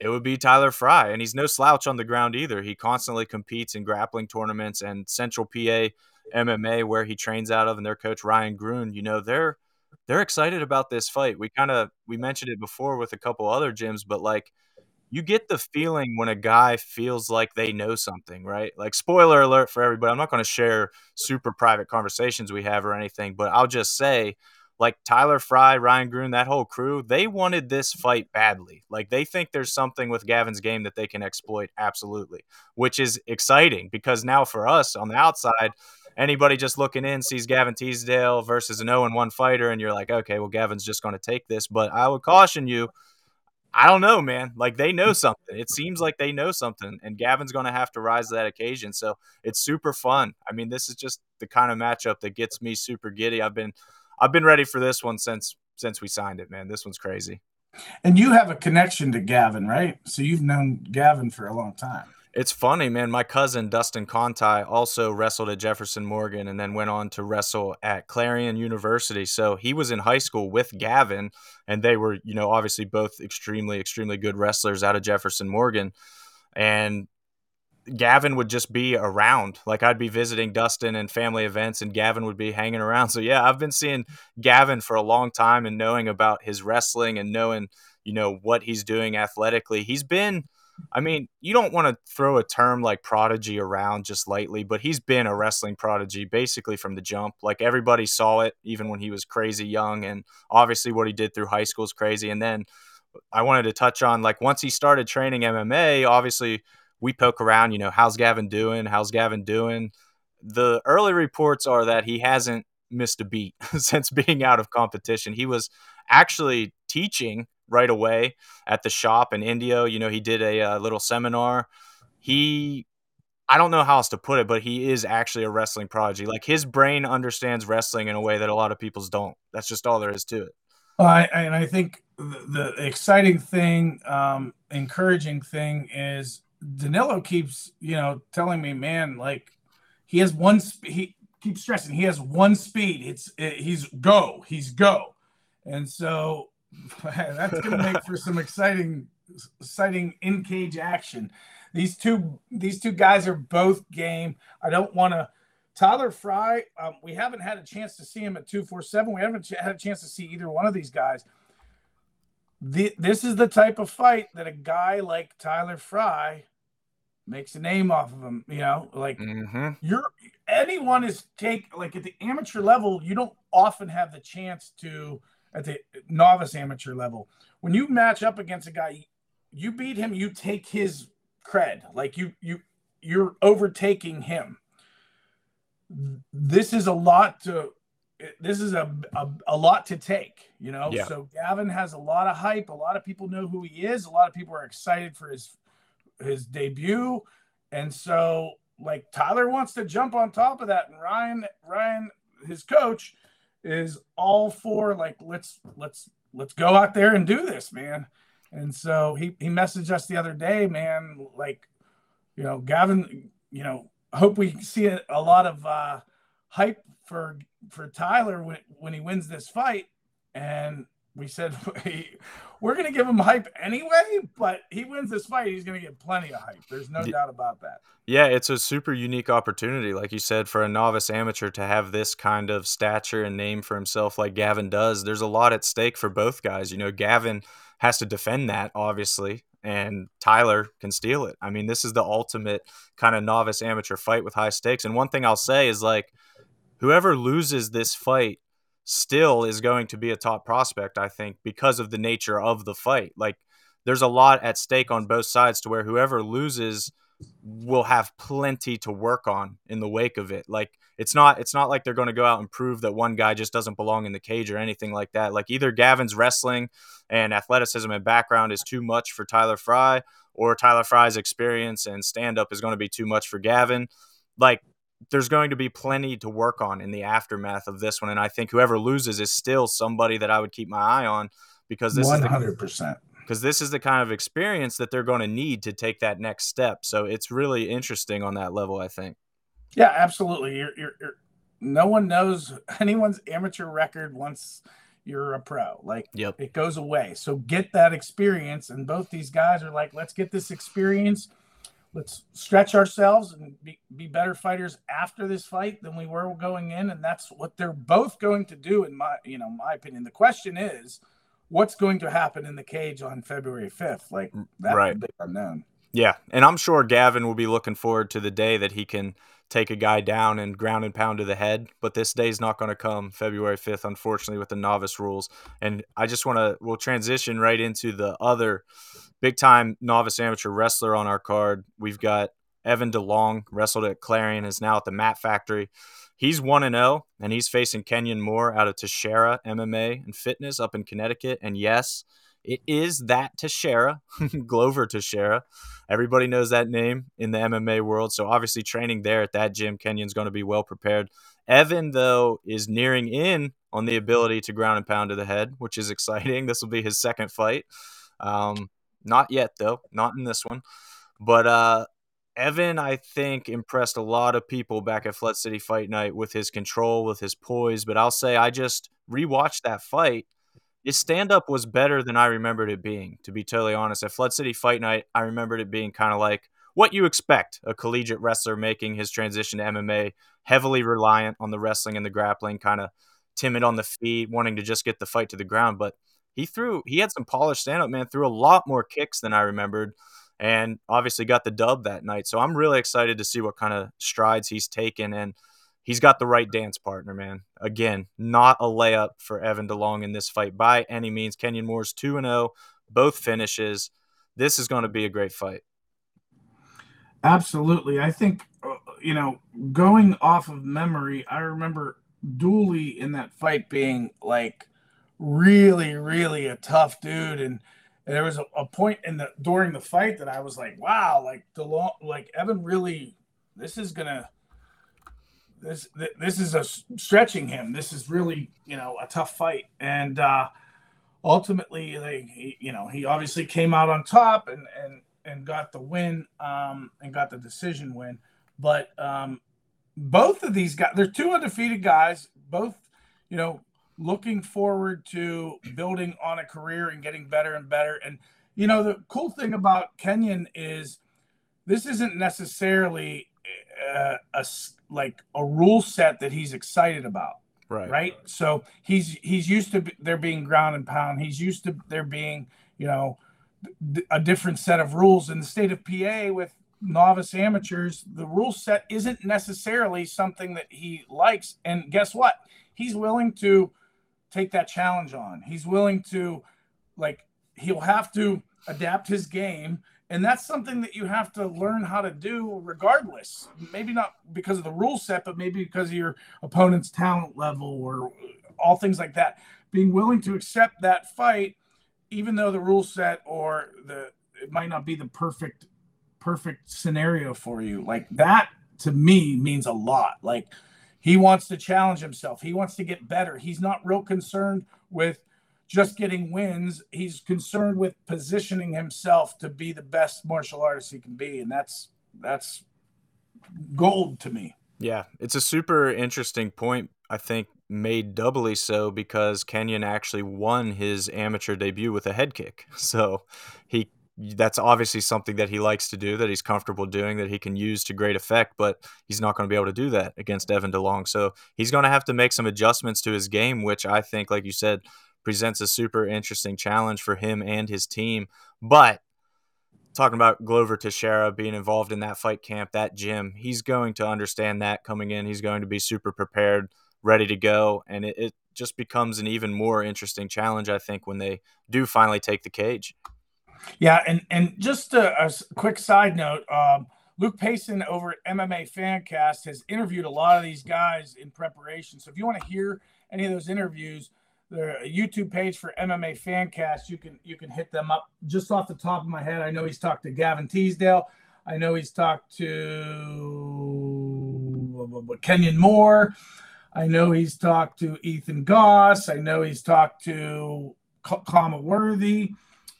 it would be Tyler Fry. And he's no slouch on the ground either. He constantly competes in grappling tournaments and Central PA MMA, where he trains out of, and their coach Ryan Grun, you know, they're they're excited about this fight. We kind of we mentioned it before with a couple other gyms, but like you get the feeling when a guy feels like they know something, right? Like spoiler alert for everybody. I'm not going to share super private conversations we have or anything, but I'll just say like Tyler Fry, Ryan Grun, that whole crew, they wanted this fight badly. Like they think there's something with Gavin's game that they can exploit absolutely, which is exciting because now for us on the outside, anybody just looking in sees Gavin Teasdale versus an 0 1 fighter and you're like, "Okay, well Gavin's just going to take this." But I would caution you I don't know, man. Like they know something. It seems like they know something, and Gavin's going to have to rise to that occasion. So it's super fun. I mean, this is just the kind of matchup that gets me super giddy. I've been, I've been ready for this one since since we signed it, man. This one's crazy. And you have a connection to Gavin, right? So you've known Gavin for a long time. It's funny, man. My cousin Dustin Conti also wrestled at Jefferson Morgan and then went on to wrestle at Clarion University. So he was in high school with Gavin, and they were, you know, obviously both extremely, extremely good wrestlers out of Jefferson Morgan. And Gavin would just be around. Like I'd be visiting Dustin and family events, and Gavin would be hanging around. <laughs> So yeah, I've been seeing Gavin for a long time and knowing about his wrestling and knowing, you know, what he's doing athletically. He's been I mean, you don't want to throw a term like prodigy around just lightly, but he's been a wrestling prodigy basically from the jump. Like everybody saw it, even when he was crazy young, and obviously what he did through high school is crazy. And then I wanted to touch on like once he started training MMA, obviously we poke around, you know, how's Gavin doing? How's Gavin doing? The early reports are that he hasn't missed a beat <laughs> since being out of competition. He was actually teaching right away at the shop in Indio. You know, he did a, a uh, little seminar. He I don't know how else to put it, but he is actually a wrestling prodigy. Like his brain understands wrestling in a way that a lot of people's don't. That's just all there is to it. Uh, and I think the, the exciting thing, um, encouraging thing is Danilo keeps, you know, telling me, man, like he has one, sp- he, keeps stressing he has one speed. It's it, he's go, he's go, and so <laughs> that's going to make for some exciting exciting in cage action. These two these two guys are both game. I don't want to. Tyler Fry, um, we haven't had a chance to see him at 247. We haven't had a chance to see either one of these guys. The, this is the type of fight that a guy like Tyler Fry makes a name off of him. You know, like Mm-hmm. you're anyone is take like at the amateur level, you don't often have the chance to at the novice amateur level. When you match up against a guy, you beat him, you take his cred. Like you you you're overtaking him. This is a lot to this is a, a, a lot to take, you know. Yeah. So Gavin has a lot of hype. A lot of people know who he is. A lot of people are excited for his his debut. And so like Tyler wants to jump on top of that. And Ryan, Ryan, his coach, is all for like let's let's let's go out there and do this, man. And so he he messaged us the other day, man, like you know, Gavin, you know, hope we see a, a lot of uh hype for for Tyler when when he wins this fight. And we said <laughs> we're going to give him hype anyway, but he wins this fight, he's going to get plenty of hype. There's no Yeah. doubt about that. Yeah, it's a super unique opportunity, like you said, for a novice amateur to have this kind of stature and name for himself like Gavin does. There's a lot at stake for both guys. You know, Gavin has to defend that, obviously, and Tyler can steal it. I mean, this is the ultimate kind of novice amateur fight with high stakes. And one thing I'll say is like, whoever loses this fight still is going to be a top prospect, I think, because of the nature of the fight. Like, there's a lot at stake on both sides to where whoever loses will have plenty to work on in the wake of it. Like it's not it's not like they're going to go out and prove that one guy just doesn't belong in the cage or anything like that. Like either Gavin's wrestling and athleticism and background is too much for Tyler Fry or Tyler Fry's experience and stand up is going to be too much for Gavin. Like there's going to be plenty to work on in the aftermath of this one and I think whoever loses is still somebody that I would keep my eye on because this is One the hundred percent. because this is the kind of experience that they're going to need to take that next step. So it's really interesting on that level, I think. Yeah, absolutely. You're, you're, you're, no one knows <laughs> anyone's amateur record once you're a pro. Like Yep. it goes away. So get that experience. And both these guys are like, let's get this experience. Let's stretch ourselves and be, be better fighters after this fight than we were going in. And that's what they're both going to do, in my you know, my opinion. The question is, what's going to happen in the cage on February 5th? Like that's Right. the big unknown. Yeah. And I'm sure Gavin will be looking forward to the day that he can take a guy down and ground and pound to the head. But this day's not going to come February 5th, unfortunately, with the novice rules. And I just want to, we'll transition right into the other big time novice amateur wrestler on our card. We've got Evan DeLong, wrestled at Clarion, is now at the Mat Factory. He's 1 and 0, and he's facing Kenyon Moore out of Teixeira MMA and Fitness up in Connecticut. And yes, it is that Teixeira, <laughs> Glover Teixeira. Everybody knows that name in the MMA world. So obviously, training there at that gym, Kenyon's going to be well prepared. Evan, though, is nearing in on the ability to ground and pound to the head, which is <laughs> exciting. This will be his second fight. Um, not yet, though, not in this one. But uh, Evan, I think, impressed a lot of people back at Flood City Fight Night with his control, with his poise. But I'll say I just rewatched that fight. His stand up was better than I remembered it being, to be totally honest. At Flood City Fight Night, I remembered it being kind of like what you expect a collegiate wrestler making his transition to MMA, heavily reliant on the wrestling and the grappling, kind of timid on the feet, wanting to just get the fight to the ground. But he threw, he had some polished stand up, man, threw a lot more kicks than I remembered and obviously got the dub that night. So I'm really excited to see what kind of strides he's taken. And he's got the right dance partner, man. Again, not a layup for Evan DeLong in this fight by any means. Kenyon Moore's 2 0, both finishes. This is going to be a great fight. Absolutely. I think, uh, you know, going off of memory, I remember Dooley in that fight being like really, really a tough dude. And there was a, a point in the during the fight that I was like, wow, like DeLong, like Evan really, this is gonna, this th- this is a stretching him. This is really, you know, a tough fight. And uh ultimately, they, he, you know, he obviously came out on top and and and got the win um, and got the decision win. But um, both of these guys, they're two undefeated guys, both, you know, looking forward to building on a career and getting better and better. And, you know, the cool thing about Kenyon is this isn't necessarily uh, a, a like a rule set that he's excited about. Right. Right. So he's he's used to there being ground and pound. He's used to there being, you know, a different set of rules in the state of PA with novice amateurs. The rule set isn't necessarily something that he likes. And guess what? He's willing to take that challenge on. He's willing to like he'll have to adapt his game and that's something that you have to learn how to do regardless. Maybe not because of the rule set but maybe because of your opponent's talent level or all things like that. Being willing to accept that fight even though the rule set or the it might not be the perfect perfect scenario for you. Like that to me means a lot. Like he wants to challenge himself he wants to get better he's not real concerned with just getting wins. He's concerned with positioning himself to be the best martial artist he can be, and that's that's gold to me. Yeah, it's a super interesting point. I think made doubly so because Kenyon actually won his amateur debut with a head kick. <laughs> So he that's obviously something that he likes to do, that he's comfortable doing, that he can use to great effect, but he's not going to be able to do that against Evan DeLong. So he's going to have to make some adjustments to his game, which I think, like you said, presents a super interesting challenge for him and his team. But talking about Glover Teixeira being involved in that fight camp, that gym, he's going to understand that coming in. He's going to be super prepared, ready to go. And it, it just becomes an even more interesting challenge, I think, when they do finally take the cage. Yeah. And, and just a, a quick side note um, Luke Payson over at MMA Fancast has interviewed a lot of these guys in preparation. So if you want to hear any of those interviews, the YouTube page for MMA Fancast. You can you can hit them up just off the top of my head. I know he's talked to Gavin Teasdale. I know he's talked to Kenyon Moore. I know he's talked to Ethan Goss. I know he's talked to Khama Worthy,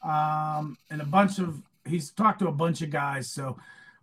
um, and a bunch of he's talked to a bunch of guys. So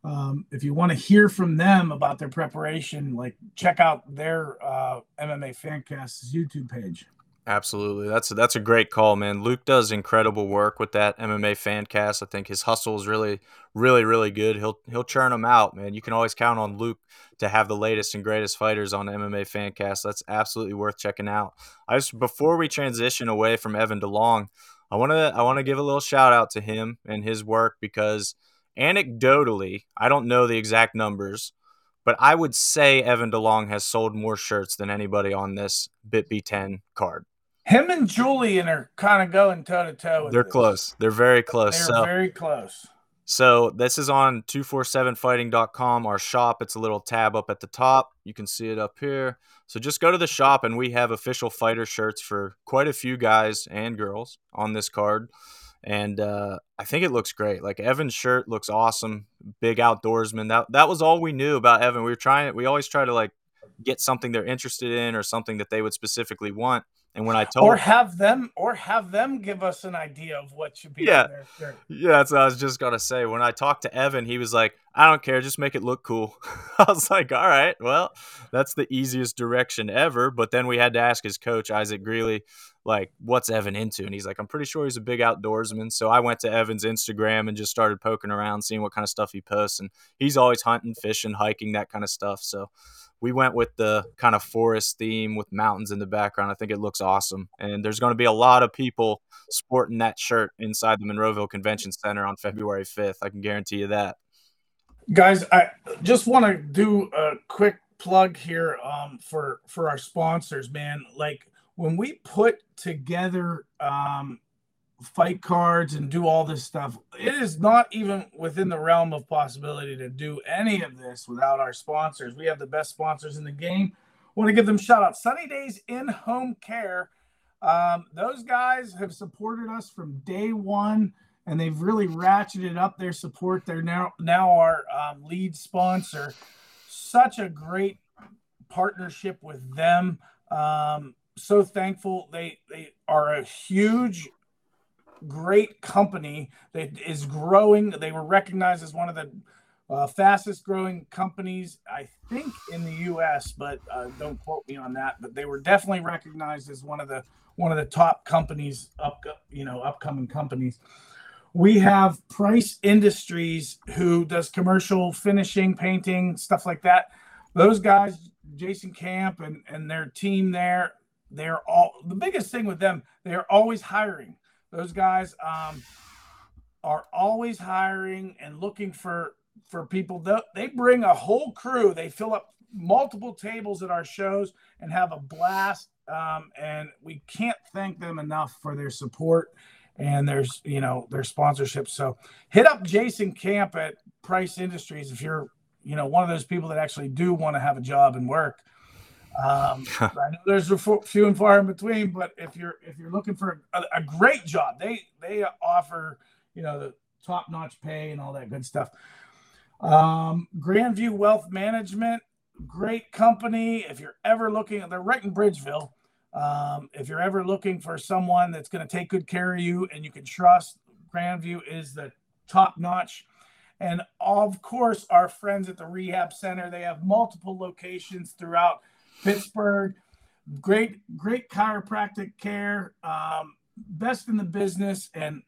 um, if you want to hear from them about their preparation, like check out their uh, MMA Fancast's YouTube page. Absolutely. That's a, that's a great call, man. Luke does incredible work with that MMA Fancast. I think his hustle is really, really, really good. He'll he'll churn them out, man. You can always count on Luke to have the latest and greatest fighters on MMA Fancast. That's absolutely worth checking out. I just before we transition away from Evan DeLong, I want to I want to give a little shout out to him and his work because anecdotally, I don't know the exact numbers, but I would say Evan DeLong has sold more shirts than anybody on this BitB10 card. Him and Julian are kind of going toe to toe. They're this. close. They're very close. They're so, very close. So this is on 247fighting.com, our shop. It's a little tab up at the top. You can see it up here. So just go to the shop and we have official fighter shirts for quite a few guys and girls on this card. And uh, I think it looks great. Like Evan's shirt looks awesome. Big outdoorsman. That that was all we knew about Evan. We were trying we always try to like get something they're interested in or something that they would specifically want. And when I told or have them or have them give us an idea of what should be yeah yeah that's what I was just gonna say. When I talked to Evan, he was like, "I don't care, just make it look cool." <laughs> I was like, "All right, well, that's the easiest direction ever." But then we had to ask his coach Isaac Greeley, like, "What's Evan into?" And he's like, "I'm pretty sure he's a big outdoorsman." So I went to Evan's Instagram and just started poking around, seeing what kind of stuff he posts, and he's always hunting, fishing, hiking, that kind of stuff. So we went with the kind of forest theme with mountains in the background. I think it looks awesome. And there's going to be a lot of people sporting that shirt inside the Monroeville Convention Center on February 5th. I can guarantee you that. Guys, I just want to do a quick plug here um, for for our sponsors, man. Like when we put together um, fight cards and do all this stuff. It is not even within the realm of possibility to do any of this without our sponsors. We have the best sponsors in the game. Want to give them shout out. Sunny Days in Home Care. Um, those guys have supported us from day one, and they've really ratcheted up their support. They're now now our um, lead sponsor. Such a great partnership with them. Um, so thankful. They they are a huge great company that is growing. They were recognized as one of the uh, fastest growing companies, I think, in the U.S., but uh, don't quote me on that. But they were definitely recognized as one of the one of the top companies, up you know, upcoming companies. We have Price Industries, who does commercial finishing, painting, stuff like that. Those guys, Jason Camp and and their team there, they're all the biggest thing with them. They are always hiring. Those guys um, are always hiring and looking for for people. They bring a whole crew. They fill up multiple tables at our shows and have a blast. Um, and we can't thank them enough for their support and there's you know their sponsorship. So hit up Jason Camp at Price Industries if you're you know one of those people that actually do want to have a job and work. Um, <laughs> I know there's a few and far in between, but if you're if you're looking for a, a great job, they they offer you know the top notch pay and all that good stuff. Um, Grandview Wealth Management, great company. If you're ever looking, they're right in Bridgeville. Um, if you're ever looking for someone that's going to take good care of you and you can trust, Grandview is the top notch. And of course, our friends at the Rehab Center, they have multiple locations throughout Pittsburgh. Great, great chiropractic care, um, best in the business, and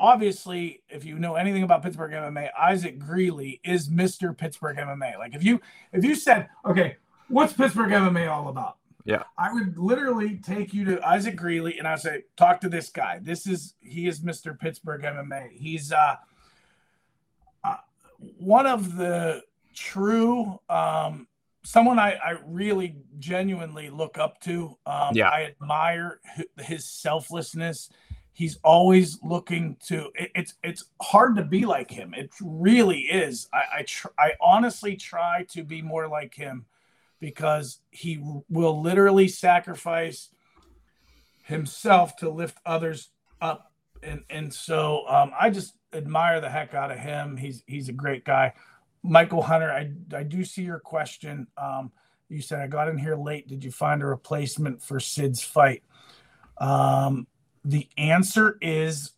obviously, if you know anything about Pittsburgh MMA, Isaac Greeley is Mr. Pittsburgh MMA. Like if you if you said, okay, what's Pittsburgh MMA all about? Yeah. I would literally take you to Isaac Greeley and I say, talk to this guy. This is he is Mr. Pittsburgh MMA. He's uh, uh one of the true um someone I, I really genuinely look up to. Um, yeah. I admire his selflessness. He's always looking to it, it's it's hard to be like him. It really is. I I, tr- I honestly try to be more like him because he will literally sacrifice himself to lift others up. And and so um, i just admire the heck out of him. He's he's a great guy michael hunter i i do see your question um, you said i got in here late did you find a replacement for sid's fight um, the answer is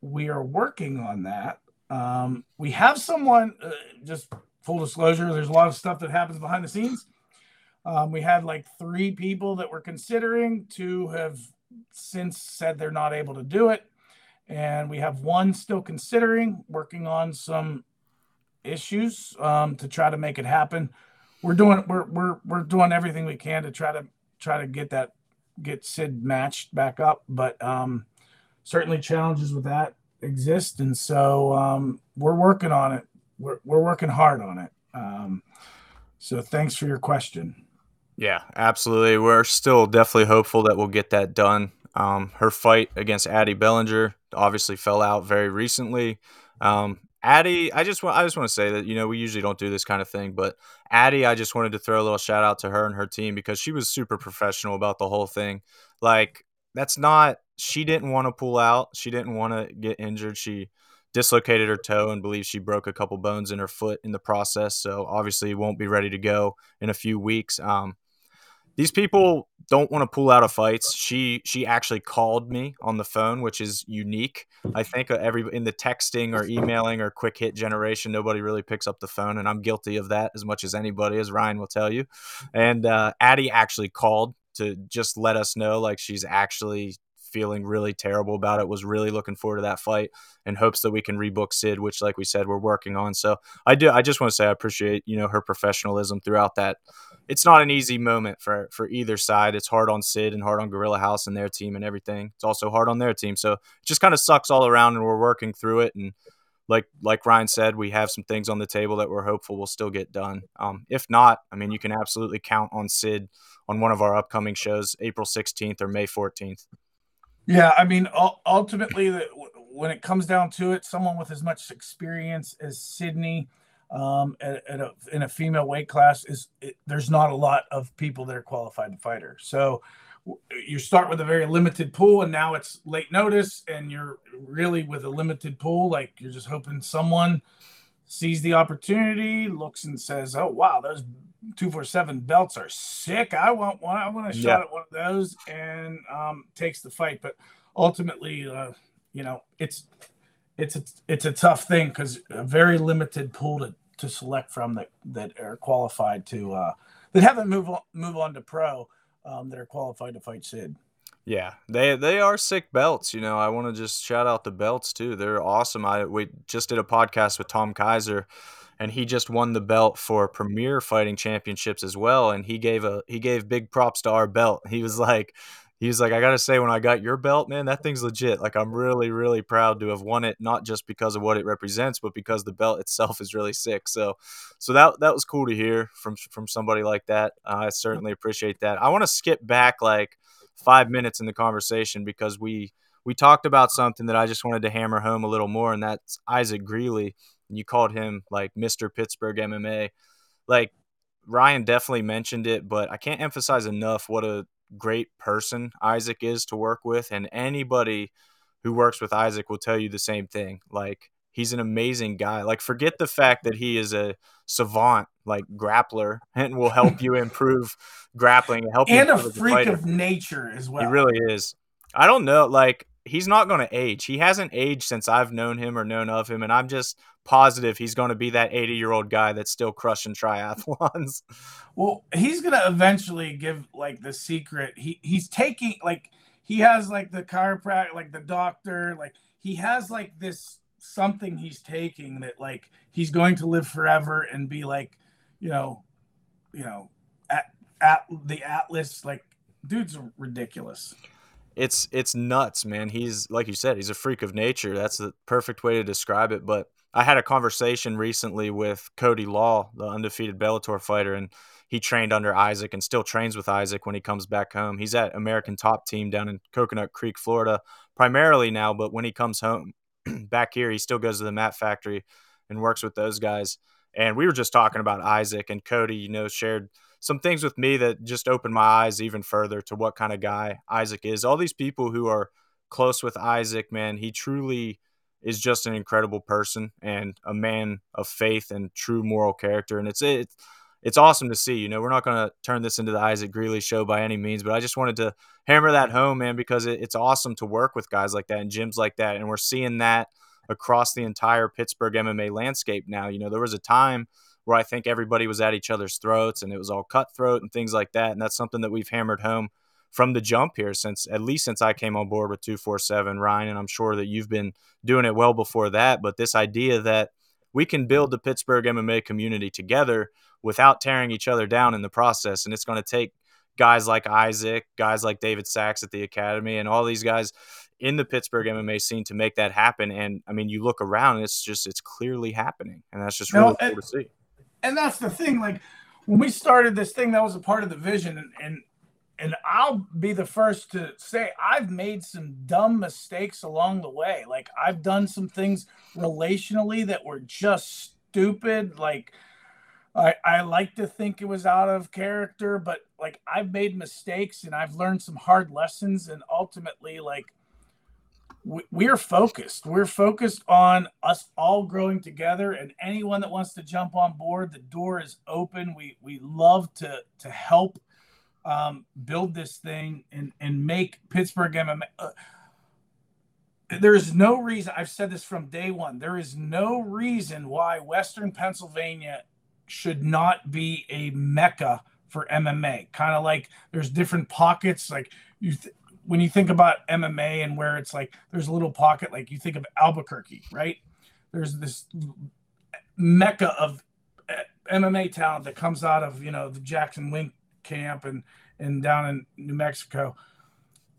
we are working on that. Um, we have someone, uh, just full disclosure, there's a lot of stuff that happens behind the scenes. Um, we had like three people that we're considering, two have since said they're not able to do it. And we have one still considering, working on some issues um, to try to make it happen. We're doing we're we're we're doing everything we can to try to try to get that get Sid matched back up, but um, certainly challenges with that exist, and so um, we're working on it. We're we're working hard on it. Um, so thanks for your question. Yeah, absolutely. We're still definitely hopeful that we'll get that done. Um, her fight against Addie Bellinger obviously fell out very recently. Um, Addie, I just want I just want to say that you know we usually don't do this kind of thing, but Addie, I just wanted to throw a little shout out to her and her team because she was super professional about the whole thing. Like that's not she didn't want to pull out, she didn't want to get injured. She dislocated her toe and believes she broke a couple bones in her foot in the process. So obviously won't be ready to go in a few weeks. Um, these people don't want to pull out of fights. She she actually called me on the phone, which is unique. I think uh, every in the texting or emailing or quick hit generation, nobody really picks up the phone, and I'm guilty of that as much as anybody, as Ryan will tell you. And uh, Addie actually called to just let us know, like she's actually feeling really terrible about it. Was really looking forward to that fight and hopes that we can rebook Sid, which, like we said, we're working on. So I do. I just want to say I appreciate you know her professionalism throughout that. It's not an easy moment for for either side. It's hard on Sid and hard on Gorilla House and their team and everything. It's also hard on their team. So it just kind of sucks all around, and we're working through it. And like like Ryan said, we have some things on the table that we're hopeful will still get done. Um, if not, I mean, you can absolutely count on Sid on one of our upcoming shows, April 16th or May 14th. Yeah, I mean, ultimately, when it comes down to it, someone with as much experience as Sydney um, at, at a, in a female weight class is it, there's not a lot of people that are qualified to fight her. So you start with a very limited pool, and now it's late notice, and you're really with a limited pool. Like you're just hoping someone sees the opportunity, looks and says, "Oh wow, those 247 belts are sick. I want one. I want a shot yeah. at one of those and um, takes the fight. But ultimately, uh, you know, it's it's a, it's a tough thing because a very limited pool to to select from that that are qualified to uh, that haven't move on move on to pro um, that are qualified to fight Sid. Yeah, they they are sick belts. You know, I want to just shout out the belts too. They're awesome. I we just did a podcast with Tom Kaiser, and he just won the belt for Premier Fighting Championships as well. And he gave a he gave big props to our belt. He was like, he's like, I gotta say, when I got your belt, man, that thing's legit. Like, I'm really, really proud to have won it, not just because of what it represents, but because the belt itself is really sick. So, so that that was cool to hear from from somebody like that. Uh, I certainly appreciate that. I want to skip back like five minutes in the conversation because we we talked about something that I just wanted to hammer home a little more, and that's Isaac Greeley. And you called him like Mr. Pittsburgh MMA. Like Ryan definitely mentioned it, but I can't emphasize enough what a great person Isaac is to work with. And anybody who works with Isaac will tell you the same thing. Like he's an amazing guy. Like forget the fact that he is a savant, like grappler, <laughs> and will help you improve grappling and help and a freak of nature as well. He really is. I don't know, like he's not going to age. He hasn't aged since I've known him or known of him, and I'm just positive he's going to be that 80 year old guy that's still crushing triathlons. <laughs> Well, he's going to eventually give like the secret. He he's taking like he has like the chiropractor, like the doctor, like he has like this something he's taking that like he's going to live forever and be like, you know, you know, at at the Atlas like dude's ridiculous it's it's nuts, man. He's like you said, he's a freak of nature. That's the perfect way to describe it. But I had a conversation recently with Cody Law, the undefeated Bellator fighter, and he trained under Isaac and still trains with Isaac when he comes back home. He's at American Top Team down in Coconut Creek, Florida, primarily now. But when he comes home <clears throat> back here, he still goes to the Mat Factory and works with those guys. And we were just talking about Isaac and Cody. You know, shared some things with me that just opened my eyes even further to what kind of guy Isaac is. All these people who are close with Isaac, man, he truly is just an incredible person and a man of faith and true moral character. And it's it's it's awesome to see. You know, we're not going to turn this into the Isaac Greeley show by any means, but I just wanted to hammer that home, man, because it, it's awesome to work with guys like that and gyms like that, and we're seeing that across the entire Pittsburgh MMA landscape now. You know, there was a time where I think everybody was at each other's throats and it was all cutthroat and things like that, and that's something that we've hammered home from the jump here since at least since I came on board with 247 Ryan and I'm sure that you've been doing it well before that but this idea that we can build the Pittsburgh MMA community together without tearing each other down in the process and it's going to take guys like Isaac, guys like David Sachs at the academy and all these guys in the Pittsburgh MMA scene to make that happen and I mean you look around and it's just it's clearly happening and that's just really cool to see. And that's the thing like when we started this thing that was a part of the vision and, and and I'll be the first to say I've made some dumb mistakes along the way. Like I've done some things relationally that were just stupid. Like I, I like to think it was out of character, but like I've made mistakes and I've learned some hard lessons. And ultimately, like we're focused. We're focused on us all growing together. And anyone that wants to jump on board, the door is open. We we love to to help um, build this thing and and make Pittsburgh MMA. Uh, there is no reason. I've said this from day one. There is no reason why Western Pennsylvania should not be a mecca for MMA. Kind of like there's different pockets. Like you, th- when you think about MMA and where it's like there's a little pocket. Like you think of Albuquerque, right? There's this mecca of uh, MMA talent that comes out of you know the Jackson Wink camp and and down in New Mexico.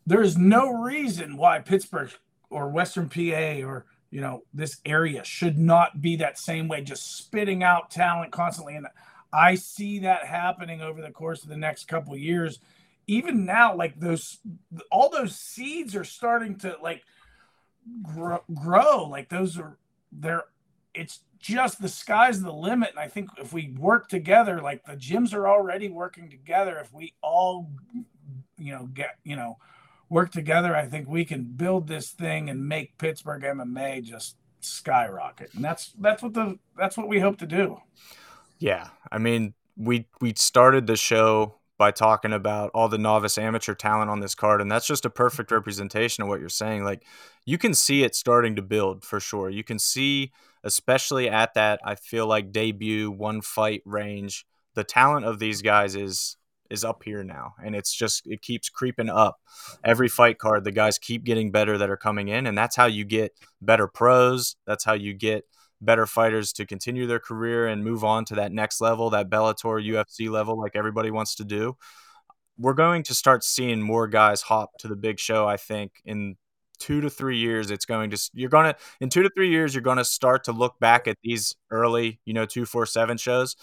There is no reason why Pittsburgh or Western PA or you know this area should not be that same way, just spitting out talent constantly. And I see that happening over the course of the next couple years. Even now, like those, all those seeds are starting to like grow. grow. Like those are they're. It's just the sky's the limit. And I think if we work together, like the gyms are already working together, if we all, you know, get, you know, work together, I think we can build this thing and make Pittsburgh MMA just skyrocket. And that's that's what the that's what we hope to do. Yeah. I mean, we we started the show by talking about all the novice amateur talent on this card and that's just a perfect mm-hmm. representation of what you're saying. Like you can see it starting to build for sure. You can see especially at that I feel like debut one fight range. The talent of these guys is is up here now and it's just it keeps creeping up every fight card the guys keep getting better that are coming in and that's how you get better pros that's how you get better fighters to continue their career and move on to that next level that Bellator UFC level like everybody wants to do. We're going to start seeing more guys hop to the big show I think in 2 to 3 years. It's going to you're going to in 2 to 3 years you're going to start to look back at these early you know 247 shows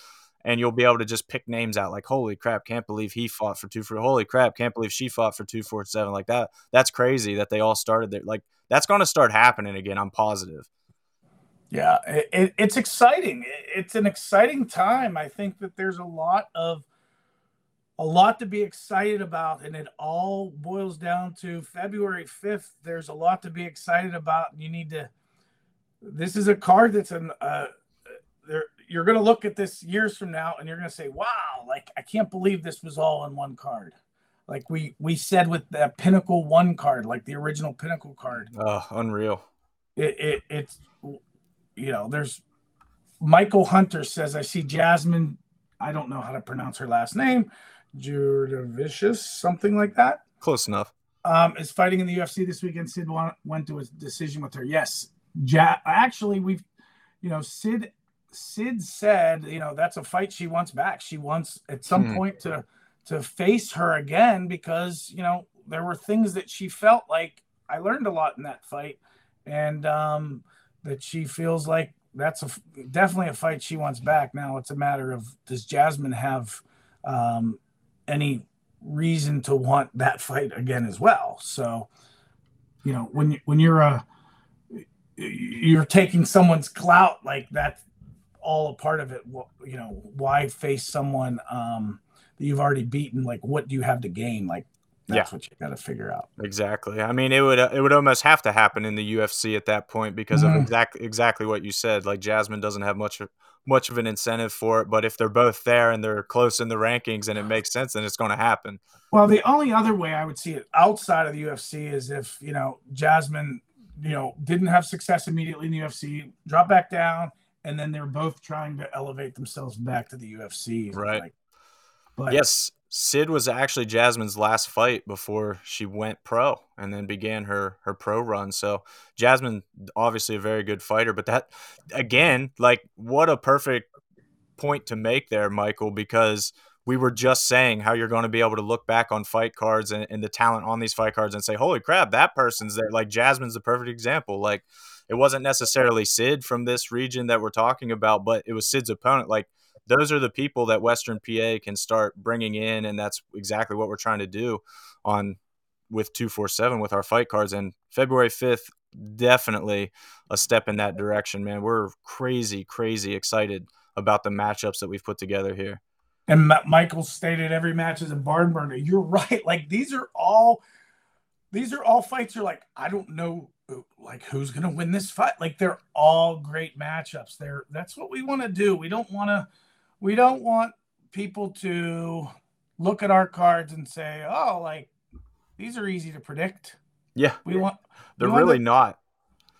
and you'll be able to just pick names out like holy crap can't believe he fought for two for holy crap can't believe she fought for two four seven like that. That's crazy that they all started there. Like that's going to start happening again i'm positive yeah it, it, it's exciting it's an exciting time i think that there's a lot of a lot to be excited about and it all boils down to february 5th there's a lot to be excited about you need to this is a card that's an uh, there you're going to look at this years from now and you're going to say, wow, like I can't believe this was all in one card. Like we we said with that Pinnacle One card, like the original Pinnacle card. Oh, unreal. It, it it's you know, there's Michael Hunter says I see Jasmine. I don't know how to pronounce her last name. Jurdavicius, something like that. Close enough. Um, is fighting in the UFC this weekend. Sid went to a decision with her. Yes, ja- actually, we've, you know, Sid Sid said, you know, that's a fight she wants back. She wants at some hmm. point to to face her again because, you know, there were things that she felt like I learned a lot in that fight and um that she feels like that's a definitely a fight she wants back. Now it's a matter of does Jasmine have um any reason to want that fight again as well. So, you know, when you when you're a you're taking someone's clout like that all a part of it. You know, why face someone um, that you've already beaten? Like, what do you have to gain? Like, that's yeah. what you got to figure out. Exactly. I mean, it would it would almost have to happen in the UFC at that point because mm-hmm. of exactly exactly what you said. Like Jasmine doesn't have much of much of an incentive for it, but if they're both there and they're close in the rankings and it makes sense, then it's going to happen. Well, the only other way I would see it outside of the UFC is if you know Jasmine, you know, didn't have success immediately in the UFC, drop back down, and then they're both trying to elevate themselves back to the UFC. Right. Like, but yes, Sid was actually Jasmine's last fight before she went pro and then began her her pro run. So Jasmine obviously a very good fighter, but that again, like what a perfect point to make there, Michael, because we were just saying how you're going to be able to look back on fight cards and, and the talent on these fight cards and say, holy crap, that person's there. Like Jasmine's the perfect example. Like it wasn't necessarily Sid from this region that we're talking about, but it was Sid's opponent. Like those are the people that Western PA can start bringing in, and that's exactly what we're trying to do on with 247 with our fight cards. And February 5th, definitely a step in that direction, man. We're crazy, crazy excited about the matchups that we've put together here. And Michael stated every match is a barn burner. You're <laughs> right. Like these are all these are all fights. You're like, I don't know uh, like who's going to win this fight like they're all great matchups they're that's what we want to do we don't want to we don't want people to look at our cards and say oh like these are easy to predict. Yeah. We want they're we really not.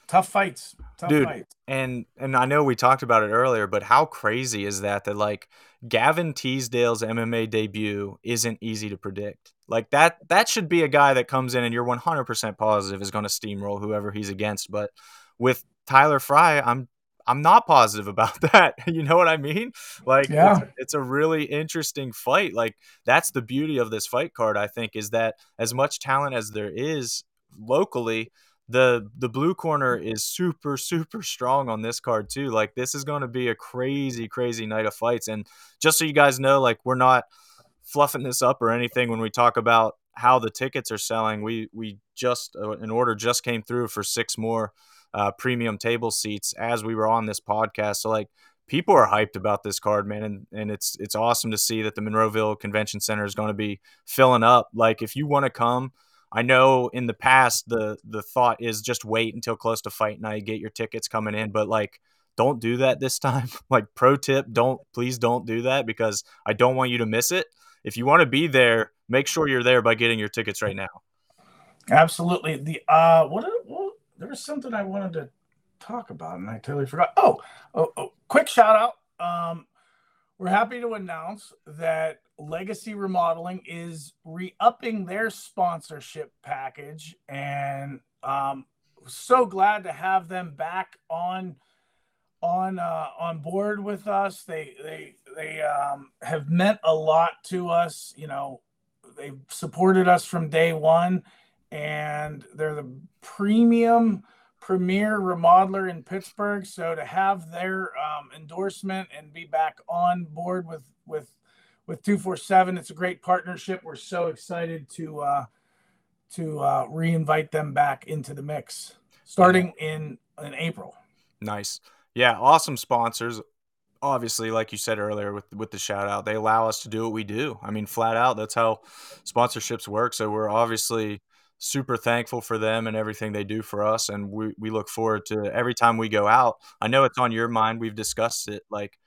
Tough fights tough dude fights. and and i know we talked about it earlier but how crazy is that that like gavin teasdale's mma debut isn't easy to predict. Like that that should be a guy that comes in and you're 100% positive is going to steamroll whoever he's against but with tyler fry i'm i'm not positive about <laughs> that you know what i mean like yeah. it's, it's a really interesting fight like that's the beauty of this fight card i think is that as much talent as there is locally the the blue corner is super super strong on this card too like this is going to be a crazy crazy night of fights and just so you guys know like we're not fluffing this up or anything when we talk about how the tickets are selling. We we just uh, an order just came through for six more uh, premium table seats as we were on this podcast. So like people are hyped about this card, man, and and it's it's awesome to see that the Monroeville Convention Center is going to be filling up. Like if you want to come. I know in the past the the thought is just wait until close to fight night, get your tickets coming in, but like don't do that this <laughs> time. like pro tip, don't please don't do that because I don't want you to miss it if you want to be there, make sure you're there by getting your tickets right now. Absolutely. The uh, what, there was something I wanted to talk about, and I totally forgot. Oh, oh, oh quick shout out. Um, we're happy to announce that Legacy Remodeling is re-upping their sponsorship package, and um, so glad to have them back on on uh, on board with us. They they they um, have meant a lot to us. You know, they've supported us from day one, and they're the premium premier remodeler in Pittsburgh. So to have their um, endorsement and be back on board with with with two four seven, it's a great partnership. We're so excited to uh, to uh, reinvite them back into the mix starting in in April. Nice, yeah, awesome sponsors. Obviously, like you said earlier, with with the shout out, they allow us to do what we do. I mean, flat out, that's how sponsorships work. So we're obviously super thankful for them and everything they do for us. And we, we look forward to every time we go out. I know it's on your mind. We've discussed it. Like,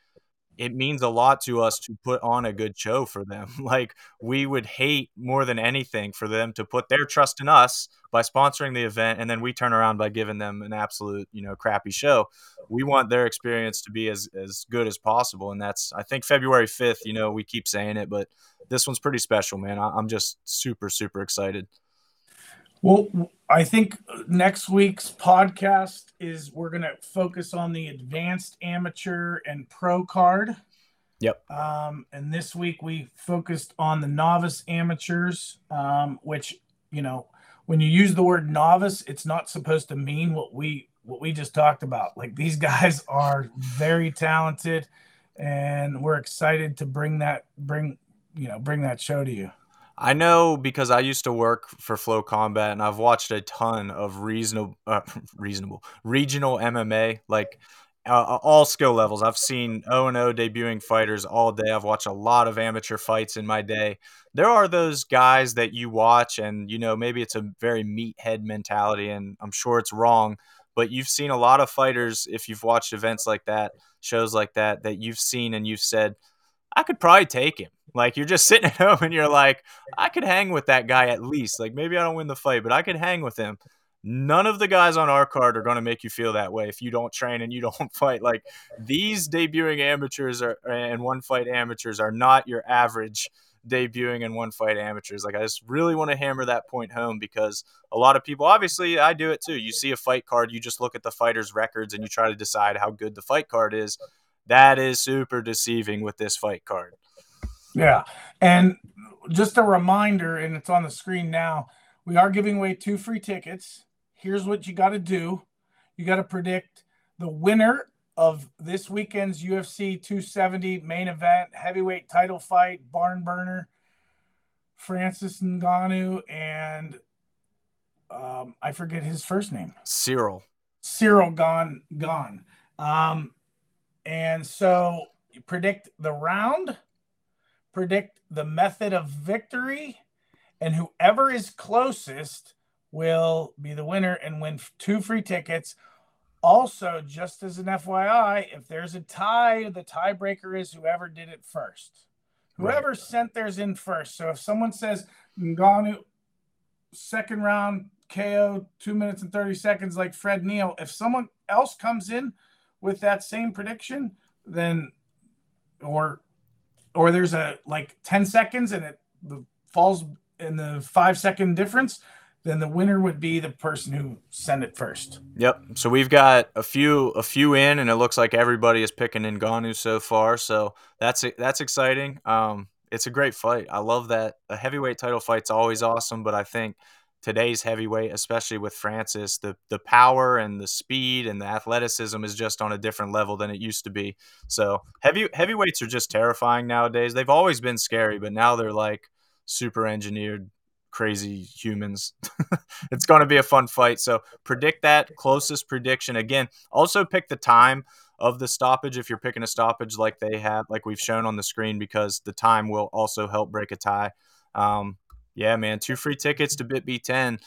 it means a lot to us to put on a good show for them. <laughs> Like, we would hate more than anything for them to put their trust in us by sponsoring the event and then we turn around by giving them an absolute, you know, crappy show. We want their experience to be as, as good as possible. And that's, I think, February 5th. You know, we keep saying it, but this one's pretty special, man. I'm just super, super excited. Well, I think next week's podcast is we're going to focus on the advanced amateur and pro card. Yep. Um, and this week we focused on the novice amateurs, um, which you know, when you use the word novice, it's not supposed to mean what we what we just talked about. Like these <laughs> guys are very talented, and we're excited to bring that bring you know bring that show to you. I know because I used to work for FloCombat and I've watched a ton of reasonable, uh, <laughs> reasonable regional MMA, like uh, all skill levels. I've seen O and O debuting fighters all day. I've watched a lot of amateur fights in my day. There are those guys that you watch, and you know maybe it's a very meathead mentality, and I'm sure it's wrong. But you've seen a lot of fighters if you've watched events like that, shows like that, that you've seen and you've said, I could probably take him like you're just sitting <laughs> at home and you're like, I could hang with that guy at least. Like maybe I don't win the fight, but I could hang with him. None of the guys on our card are going to make you feel that way if you don't train and you <laughs> don't fight. Like these debuting amateurs are, and one fight amateurs are not your average debuting and one fight amateurs. Like I just really want to hammer that point home because a lot of people, obviously, I do it too. You see a fight card, you just look at the fighters' records and you try to decide how good the fight card is. That is super deceiving with this fight card. Yeah. And just a reminder, and it's on the screen now, we are giving away two free tickets. Here's what you got to do you got to predict the winner of this weekend's UFC 270 main event, heavyweight title fight, barn burner, Francis Ngannou, and um, I forget his first name. Ciryl. Ciryl Gane Gane. Um, and so you predict the round predict the method of victory, and whoever is closest will be the winner and win two free tickets. Also, just as an FYI, if there's a tie, the tiebreaker is whoever did it first. Whoever right. sent theirs in first. So if someone says Ngannou second round KO two minutes and 30 seconds like Fred Neal, if someone else comes in with that same prediction, then or or there's a like 10 seconds and it falls in the five second difference, then the winner would be the person who sent it first. Yep. So we've got a few a few in, and it looks like everybody is picking Ngannou so far. So that's that's exciting. Um, it's a great fight. I love that. A heavyweight title fight's always awesome, but I think today's heavyweight, especially with Francis, the the power and the speed and the athleticism is just on a different level than it used to be. So heavy heavyweights are just terrifying nowadays. They've always been scary, but now they're like super engineered crazy humans. <laughs> it's going to be a fun fight. So predict that closest prediction again. Also pick the time of the stoppage if you're picking a stoppage like they have like we've shown on the screen because the time will also help break a tie. Um, yeah, man, two free tickets to BitB 10.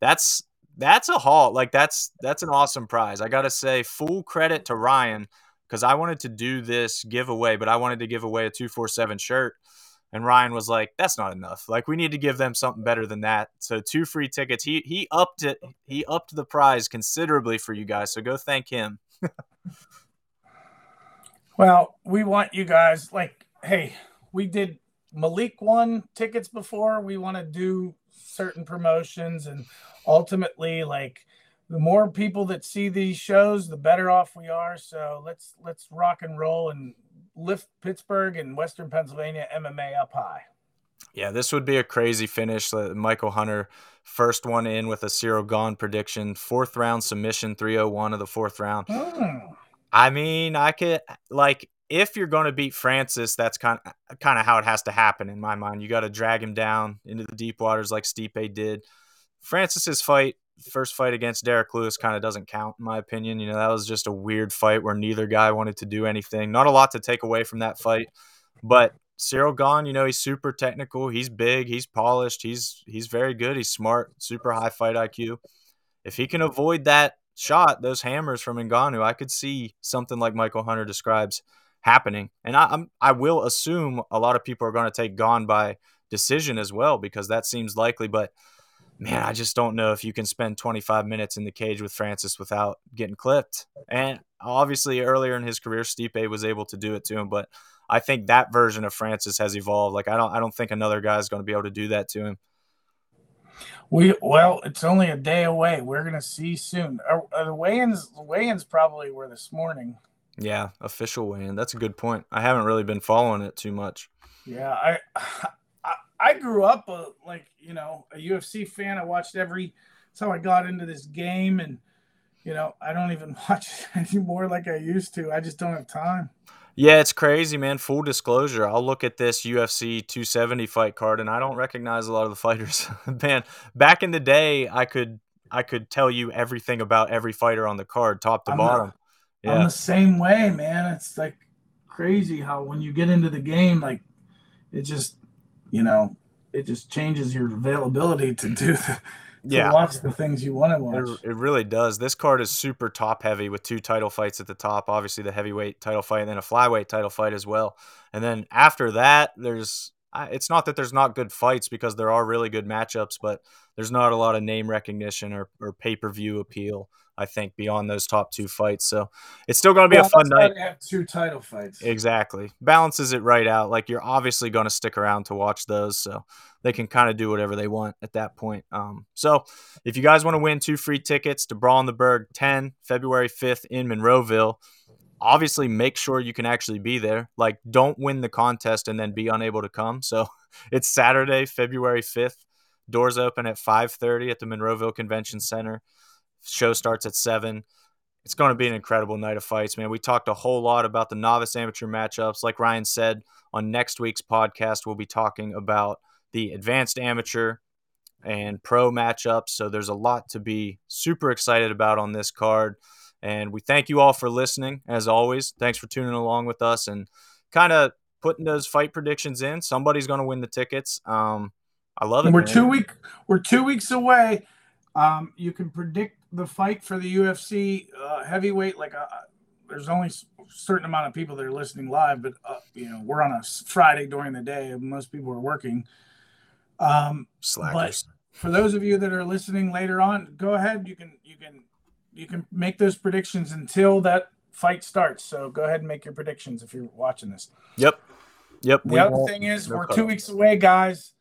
That's that's a haul. Like that's that's an awesome prize. I gotta say, full credit to Ryan because I wanted to do this giveaway, but I wanted to give away a two four seven shirt. And Ryan was like, "That's not enough. Like we need to give them something better than that." So two free tickets. He he upped it. He upped the prize considerably for you guys. So go thank him. <laughs> well, we want you guys like, hey, we did Malik won tickets before. We want to do certain promotions and ultimately like the more people that see these shows, the better off we are. So let's let's rock and roll and lift Pittsburgh and Western Pennsylvania MMA up high. Yeah, this would be a crazy finish. Michael Hunter, first one in with a Ciryl Gane prediction, fourth round submission, 301 of the fourth round. Mm. I mean, I could like if you're going to beat Francis, that's kind of kind of how it has to happen in my mind. You got to drag him down into the deep waters like Stipe did. Francis's fight first fight against Derrick Lewis kind of doesn't count in my opinion. You know, that was just a weird fight where neither guy wanted to do anything. Not a lot to take away from that fight, but Ciryl Gane, you know, he's super technical, he's big, he's polished, he's he's very good, he's smart, super high fight IQ. If he can avoid that shot, those hammers from Ngannou, I could see something like Michael Hunter describes happening. And I, am I will assume a lot of people are going to take Gane by decision as well because that seems likely, but man, I just don't know if you can spend 25 minutes in the cage with Francis without getting clipped. And obviously, earlier in his career, Stipe was able to do it to him, but I think that version of Francis has evolved. Like I don't, I don't think another guy is going to be able to do that to him. We well, it's only a day away. We're gonna see soon. Are, are the weigh-ins, weigh-ins probably were this morning. Yeah, official weigh-in. That's a good point. I haven't really been following it too much. Yeah, I <sighs> I I grew up a, like you know a UFC fan. I watched every. That's how I got into this game, and you know I don't even <laughs> watch anymore like I used to. I just don't have time. Yeah, it's crazy, man. Full disclosure, I'll look at this UFC 270 fight card, and I don't recognize a lot of the <laughs> fighters. <laughs> man, back in the day, I could I could tell you everything about every fighter on the card, top to I'm bottom. Not, yeah. I'm the same way, man. It's like crazy how when you get into the game, like it just you know, it just changes your availability to do the, yeah. watch the things you want to watch. It, it, really does. This card is super top heavy with two title fights at the top. Obviously, the heavyweight title fight and then a flyweight title fight as well. And then after that, there's it's not that there's not good fights because there are really good matchups, but there's not a lot of name recognition or, or pay per view appeal. I think beyond those top two fights, so it's still going to be well, a fun night. have two title fights. Exactly, balances it right out. Like you're obviously going to stick around to watch those, so they can kind of do whatever they want at that point. Um, so if you guys want to win two free tickets to Brawl in the Burg 10 February 5th in Monroeville, obviously make sure you can actually be there. Like, don't win the contest and then be unable to come. So <laughs> it's Saturday, February 5th. Doors open at 5:30 at the Monroeville Convention Center. Show starts at 7. It's going to be an incredible night of fights, man. We talked a whole lot about the novice amateur matchups. Like Ryan said, on next week's podcast, we'll be talking about the advanced amateur and pro matchups. So there's a lot to be super excited about on this card. And we thank you all for listening. As always, thanks for tuning along with us and kind of putting those fight predictions in. Somebody's going to win the tickets. Um, I love it. We're man. two week. We're two weeks away. Um, you can predict the fight for the UFC uh, heavyweight. Like, uh, there's only a certain amount of people that are listening live, but uh, you know, we're on a Friday during the day. Most people are working. Um, Slackers. But for those of you that are listening later on, go ahead. You can you can you can make those predictions until that fight starts. So go ahead and make your predictions if you're watching this. Yep. Yep. The other thing is, we're two weeks away, guys.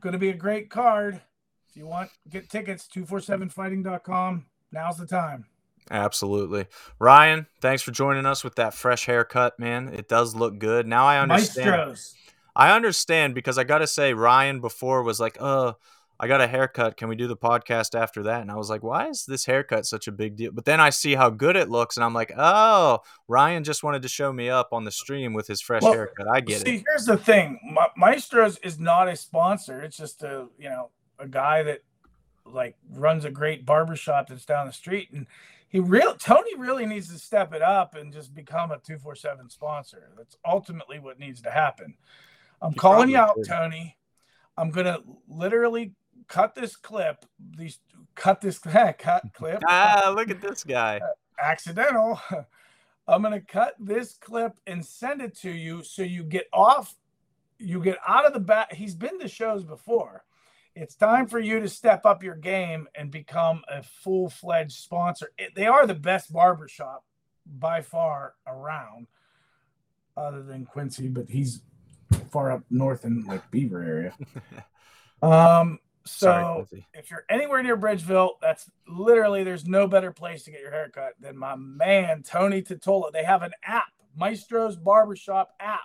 Going to be a great card. If you want, get tickets, 247fighting.com. Now's the time. Absolutely. Ryan, thanks for joining us with that fresh haircut, man. It does look good. Now I understand. Maestros. I understand because I got to say, Ryan before was like, uh, I got a haircut. Can we do the podcast after that? And I was like, why is this haircut such a big deal? But then I see how good it looks, and I'm like, oh, Ryan just wanted to show me up on the stream with his fresh well, haircut. I get see, it. See, here's the thing, Ma- Maestros is not a sponsor. It's just a you know a guy that like runs a great barbershop that's down the street, and he real Tony really needs to step it up and just become a two four seven sponsor. That's ultimately what needs to happen. I'm he calling you out, Tony. I'm gonna literally cut this clip. These cut this <laughs> cut clip. Ah, look at this guy. Uh, <laughs> accidental. <laughs> I'm gonna cut this clip and send it to you so you get off you get out of the back. He's been to shows before. It's time for you to step up your game and become a full fledged sponsor. It, they are the best barbershop by far around, other than Quincy, but he's far up north in like Beaver area. Um, so Sorry, if you're anywhere near Bridgeville, that's literally there's no better place to get your haircut than my man Tony Totola. They have an app, Maestro's Barbershop app.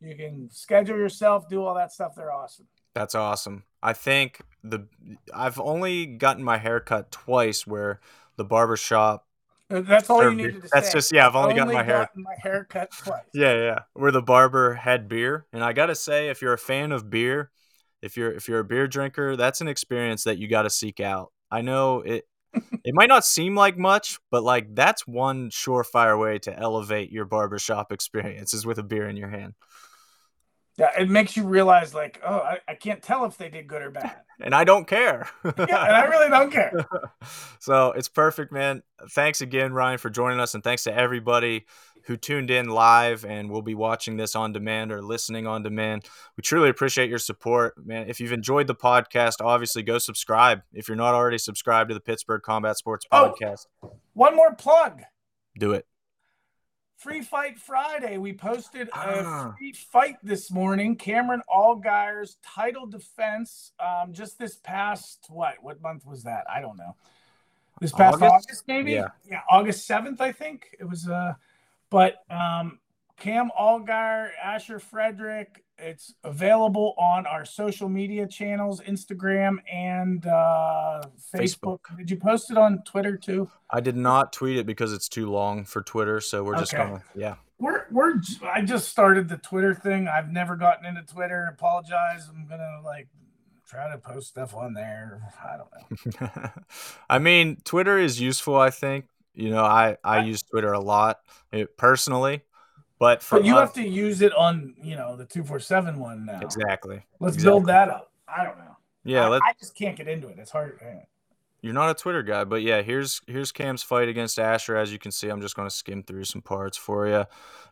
You can schedule yourself, do all that stuff. They're awesome. That's awesome. I think the I've only gotten my hair cut twice where the barbershop Uh, That's all you needed to say. That's say. just yeah, I've only, gotten my hair gotten my hair cut twice. <laughs> Yeah, yeah. Where the barber had beer. And I gotta say, if you're a fan of beer, if you're if you're a beer drinker, that's an experience that you gotta seek out. I know it <laughs> it might not seem like much, but like that's one surefire way to elevate your barbershop experience is with a beer in your hand. Yeah, it makes you realize like, oh, I, I can't tell if they did good or bad. <laughs> And I don't care. <laughs> yeah, and I really don't care. so it's perfect, man. Thanks again, Ryan, for joining us, and thanks to everybody who tuned in live and will be watching this on demand or listening on demand. We truly appreciate your support, man. If you've enjoyed the podcast, obviously go subscribe. If you're not already subscribed to the Pittsburgh Combat Sports Oh. Podcast, One more plug. do it. Free Fight Friday. We posted a Ah. free fight this morning. Cameron Allgire's title defense. Um, just this past what? What month was that? I don't know. This past August? August, maybe. Yeah. yeah, August seventh, I think it was. Uh, but um, Cam Algar, Asher Frederick. It's available on our social media channels, Instagram and uh, Facebook. Facebook. Did you post it on Twitter too? I did not tweet it because it's too long for Twitter, so we're just gonna yeah. We're we're I just started the Twitter thing. I've never gotten into Twitter. Apologize. I'm gonna like try to post stuff on there. I don't know. <laughs> I mean, Twitter is useful. I think you know I I use Twitter a lot eh, personally, but for But you us- have to use it on you know the two four seven one now. exactly. Let's exactly. build that up. I don't know. Yeah, I, I just can't get into it. It's hard. You're not a Twitter guy, but yeah, here's here's Cam's fight against Asher. As you can see, I'm just going to skim through some parts for you.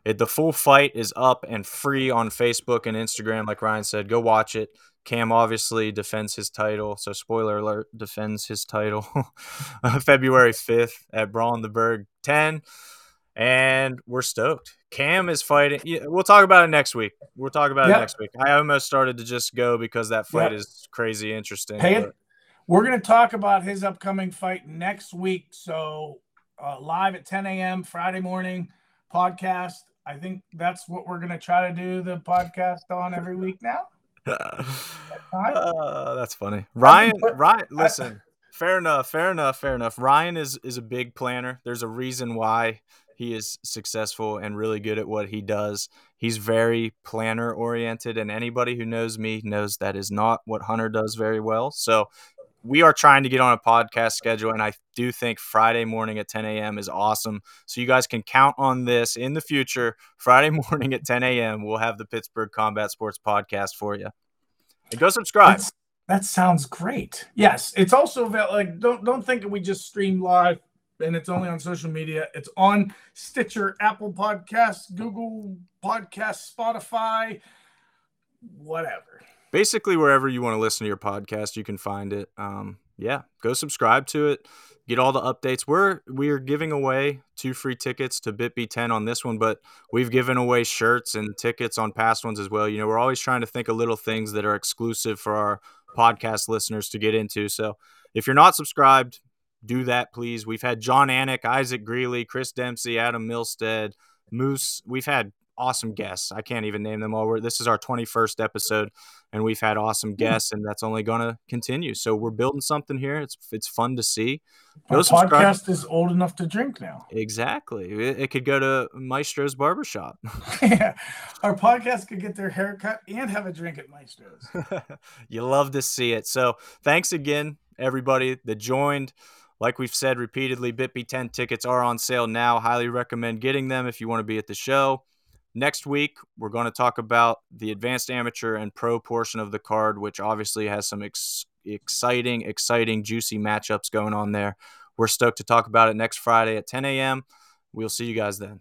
It, the full fight is up and free on Facebook and Instagram. Like Ryan said, go watch it. Cam obviously defends his title, so spoiler alert, defends his title <laughs> February 5th at Brawl the Burg 10. And we're stoked. Cam is fighting. We'll talk about it next week. We'll talk about Yep. it next week. I almost started to just go because that fight Yep. is crazy interesting. Pay We're gonna talk about his upcoming fight next week. So uh, live at 10 a.m. Friday morning podcast. I think that's what we're gonna try to do the podcast on every week now. <laughs> Uh, that's funny. Ryan, Ryan, listen. Fair enough. Fair enough. Fair enough. Ryan is is a big planner. There's a reason why he is successful and really good at what he does. He's very planner oriented, and anybody who knows me knows that is not what Hunter does very well. So we are trying to get on a podcast schedule, and I do think Friday morning at 10 a.m. is awesome. So you guys can count on this in the future. Friday <laughs> morning at 10 a.m. We'll have the Pittsburgh Combat Sports podcast for you. And go subscribe. That's- that sounds great. Yes, it's also. Like, don't don't think we just stream live and it's only on social media. It's on Stitcher, Apple Podcasts, Google Podcasts, Spotify, whatever. Basically wherever you want to listen to your podcast you can find it. Um, yeah go subscribe to it get all the updates. We're we're giving away two free tickets to bitb 10 on this one but we've given away shirts and tickets on past ones as well. You know we're always trying to think of little things that are exclusive for our podcast listeners to get into. So if you're not subscribed do that please. We've had jon anik isaac greeley chris dempsey adam milstead moose. We've had awesome mm-hmm. guests i can't even name them all We're, this is our 21st episode and we've had awesome guests, and that's only going to continue. So we're building something here. It's it's fun to see. Go Our subscribe. podcast is old enough to drink now. Exactly. It, it could go to Maestro's Barbershop. <laughs> yeah, our podcast could get their haircut and have a drink at Maestro's. <laughs> you love to see it. So thanks again, everybody that joined. Like we've said repeatedly, BitB 10 tickets are on sale now. Highly recommend getting them if you want to be at the show. Next week, we're going to talk about the advanced amateur and pro portion of the card, which obviously has some ex- exciting, exciting, juicy matchups going on there. We're stoked to talk about it next Friday at 10 a.m. We'll see you guys then.